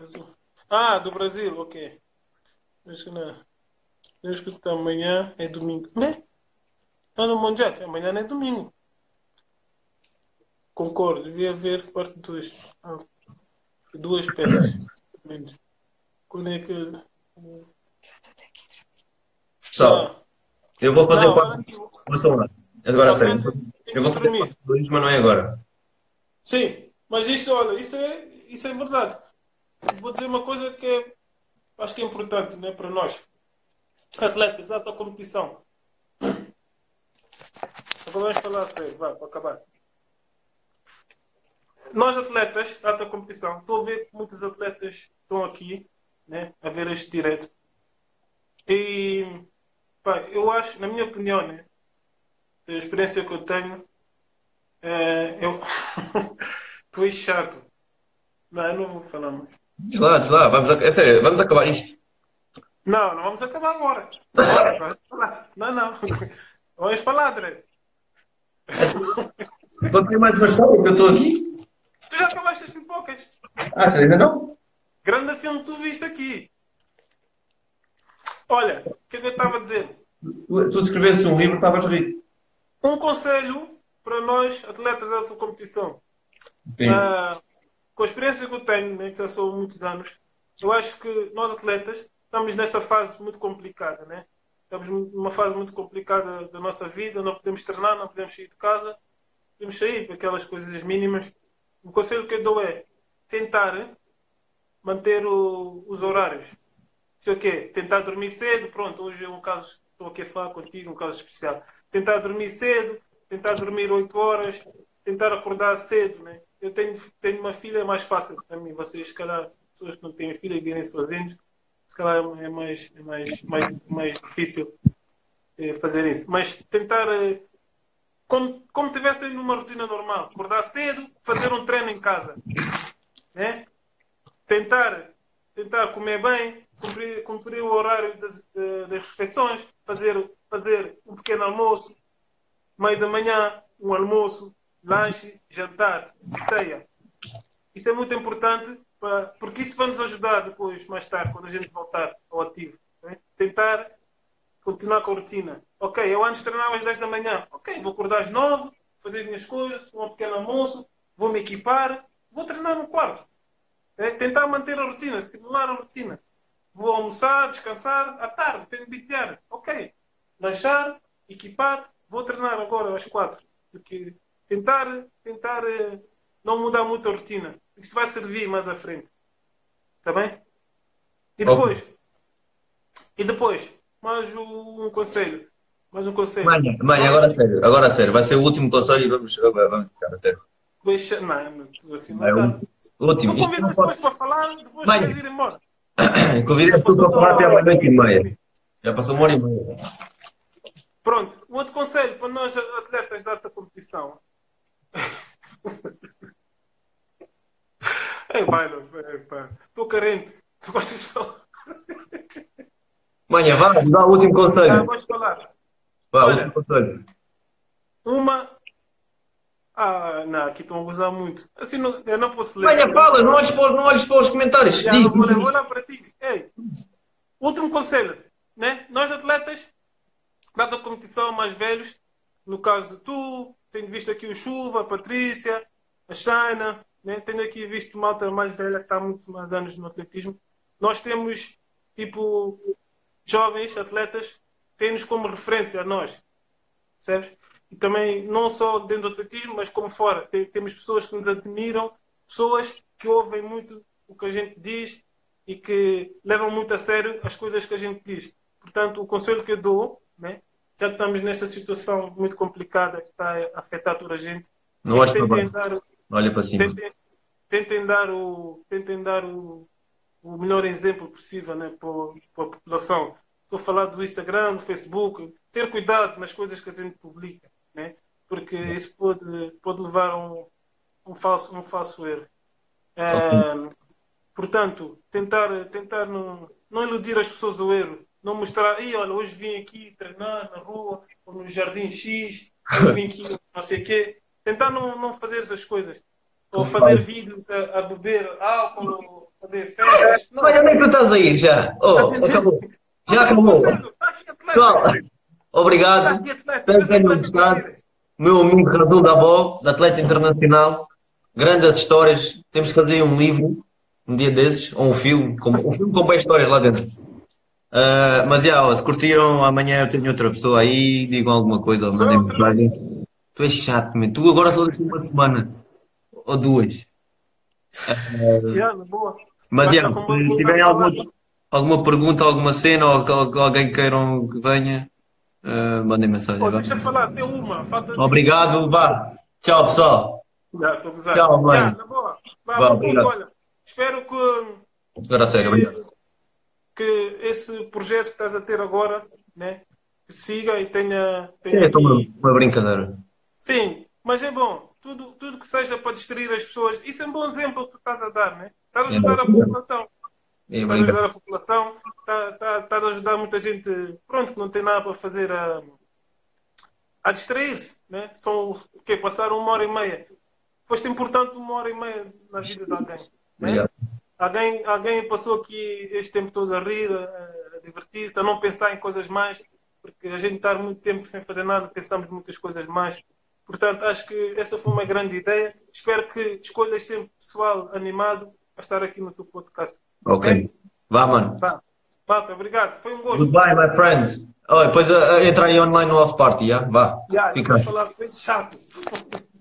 Azul. Ah, do Brasil, ok. Acho que não. Eu acho que amanhã é domingo. Né? Ah, no Mundial, amanhã não é domingo. Concordo, devia haver parte 2. Ah, duas peças. Quando é que. Pessoal, eu vou fazer Não, parte. Agora a sério. Eu vou fazer parte 2, mas não é agora. Sim, mas isso, olha, isso é, isso é verdade. Vou dizer uma coisa que é- acho que é importante né, para nós, atletas da alta competição. Agora vamos falar sério, vai, para acabar. Nós, atletas da alta competição, estou a ver que muitos atletas estão aqui né, a ver este direto. E pá, eu acho, na minha opinião, né, da experiência que eu tenho, é, eu. és chato. Não, eu não vou falar mais. Lá, lá, vamos, é sério, vamos acabar isto. Não, não vamos acabar agora. Não, não. Vamos falar, André. Vou ter mais uma história que eu estou aqui. Tu já acabaste as pipocas. Ah, ainda não? Grande filme que tu viste aqui. Olha, o que é que eu estava a dizer? Tu, tu escrevesse um livro, estavas rico. Um conselho para nós, atletas da alta competição. Ah, com a experiência que eu tenho, né, que já são muitos anos, eu acho que nós atletas estamos nessa fase muito complicada, né? Estamos numa fase muito complicada da nossa vida, não podemos treinar, não podemos sair de casa, podemos sair para aquelas coisas mínimas. O conselho que eu dou é tentar manter o- os horários. Sei o quê? Tentar dormir cedo, pronto, hoje é um caso, estou aqui a falar contigo, um caso especial. Tentar dormir cedo, tentar dormir 8 horas, tentar acordar cedo, né? Eu tenho, tenho uma filha, é mais fácil para mim. Vocês, se calhar, pessoas que não têm filha e virem sozinhos, se calhar é mais, é mais, mais, mais difícil eh, fazer isso. Mas tentar, eh, como, como tivessem numa rotina normal, acordar cedo, fazer um treino em casa, né? Tentar, tentar comer bem, cumprir, cumprir o horário das, eh, das refeições, fazer, fazer um pequeno almoço, meio da manhã, um almoço, lanche, jantar, ceia. Isso é muito importante porque isso vai nos ajudar depois, mais tarde, quando a gente voltar ao ativo. né? Tentar continuar com a rotina. Ok, eu antes treinava às 10 da manhã. Ok, vou acordar às 9, fazer as minhas coisas, um pequeno almoço, vou me equipar, vou treinar no quarto. É, tentar manter a rotina, simular a rotina. Vou almoçar, descansar, à tarde, tenho de bitear. Ok, lanchar, equipar, vou treinar agora às 4. Porque tentar, tentar eh, não mudar muito a rotina. Isso vai servir mais à frente. Está bem? E depois? E depois? Mais um conselho. Mais um conselho. Mãe, mãe, agora a sério, agora sério. Vai ser o último conselho e vamos, vamos ficar a sério. Deixa... Não, assim não É dá. o último. Tu não convidas pode... depois para falar, depois Mãe. queres ir embora. Convidei tu para falar até uma noite e meia. Já passou uma hora e meia. Pronto, um outro conselho para nós atletas da alta competição. Ei, Bailo, estou carente. Tu gostas de falar? Manha, vá, dá o último Ah, conselho. vais falar. Vá, o Olha. último conselho. Uma. Ah, não, aqui estão a gozar muito. Assim, não, eu não posso ler. Manha, fala, não olhes para, os- não olhes para os comentários. Já, Diz. vou, vou olhar para ti. Ei, último conselho, né? Nós atletas, dada a competição mais velhos, no caso de tu, tenho visto aqui o Chuva, a Patrícia, a Shana, né? tenho aqui visto malta mais velha que está há muitos mais anos no atletismo. Nós temos, tipo, jovens atletas, têm-nos como referência a nós, percebes? E também, não só dentro do atletismo, mas como fora. Tem- Temos pessoas que nos admiram, pessoas que ouvem muito o que a gente diz e que levam muito a sério as coisas que a gente diz. Portanto, o conselho que eu dou, né, já que estamos nessa situação muito complicada que está a afetar toda a gente, Não é tentem dar, Olha para cima. tentem, tentem dar o tentem dar o, o melhor exemplo possível né, para, a população. Estou a falar do Instagram, do Facebook, ter cuidado nas coisas que a gente publica, né? porque isso pode, pode levar a um, um, falso, um falso erro. Eh, portanto, tentar, tentar não, não iludir as pessoas ao erro, não mostrar, "Ih, olha, hoje vim aqui treinar na rua, ou no Jardim X, hoje vim aqui não sei o quê. Tentar não, não fazer essas coisas. Ou fazer vídeos a, a beber álcool, fazer festas. Não. Olha, onde é que tu estás a ir já? Oh, acabou. Já acabou. Pessoal, obrigado. Espero que tenham gostado. Meu amigo Razul da Bó, atleta internacional. Grandes histórias. Temos que fazer um livro um dia desses, ou um filme, com, um filme com bem histórias lá dentro. Ah, mas já, ó, se curtiram, amanhã eu tenho outra pessoa aí, digam alguma coisa, mandem mensagem. Tu és chato, man. tu agora só daqui uma semana ou duas. Boa. Mas com se uma- tiverem alguma, alguma pergunta, alguma cena ou que- alguém queiram que venha, ah, mandem mensagem. Oh, deixa falar, tem uma. Falta Obrigado, vá. Tchau, pessoal. Já. Tchau, mãe. Já, na boa. Vá, Vá, obrigado. olha, espero que, Agora a sério, obrigado. que esse projeto que estás a ter agora, né, que siga e tenha, Sim, tenha é só uma, aqui- uma brincadeira. Sim, mas é bom. Tudo, tudo que seja para distrair as pessoas, isso é um bom exemplo que tu estás a dar, né? Estás a ajudar a população. É Estás a ajudar a população, está- está- estás a ajudar muita gente, pronto, que não tem nada para fazer a, a distrair-se, né? São o quê? Passaram uma hora e meia. Foste importante uma hora e meia na vida de alguém. Né? Alguém, alguém passou aqui este tempo todo a rir, a, a divertir-se, a não pensar em coisas mais, porque a gente está muito tempo sem fazer nada, pensamos muitas coisas mais. Portanto, acho que essa foi uma grande ideia. Espero que escolhas sempre pessoal animado a estar aqui no teu podcast. Ok. Vá, mano. Vá. Malta, obrigado. Foi um gosto. Goodbye, my friends. Oh, depois uh, entra aí online no House Party, já? Vá. Já, Fica. vou falar chato.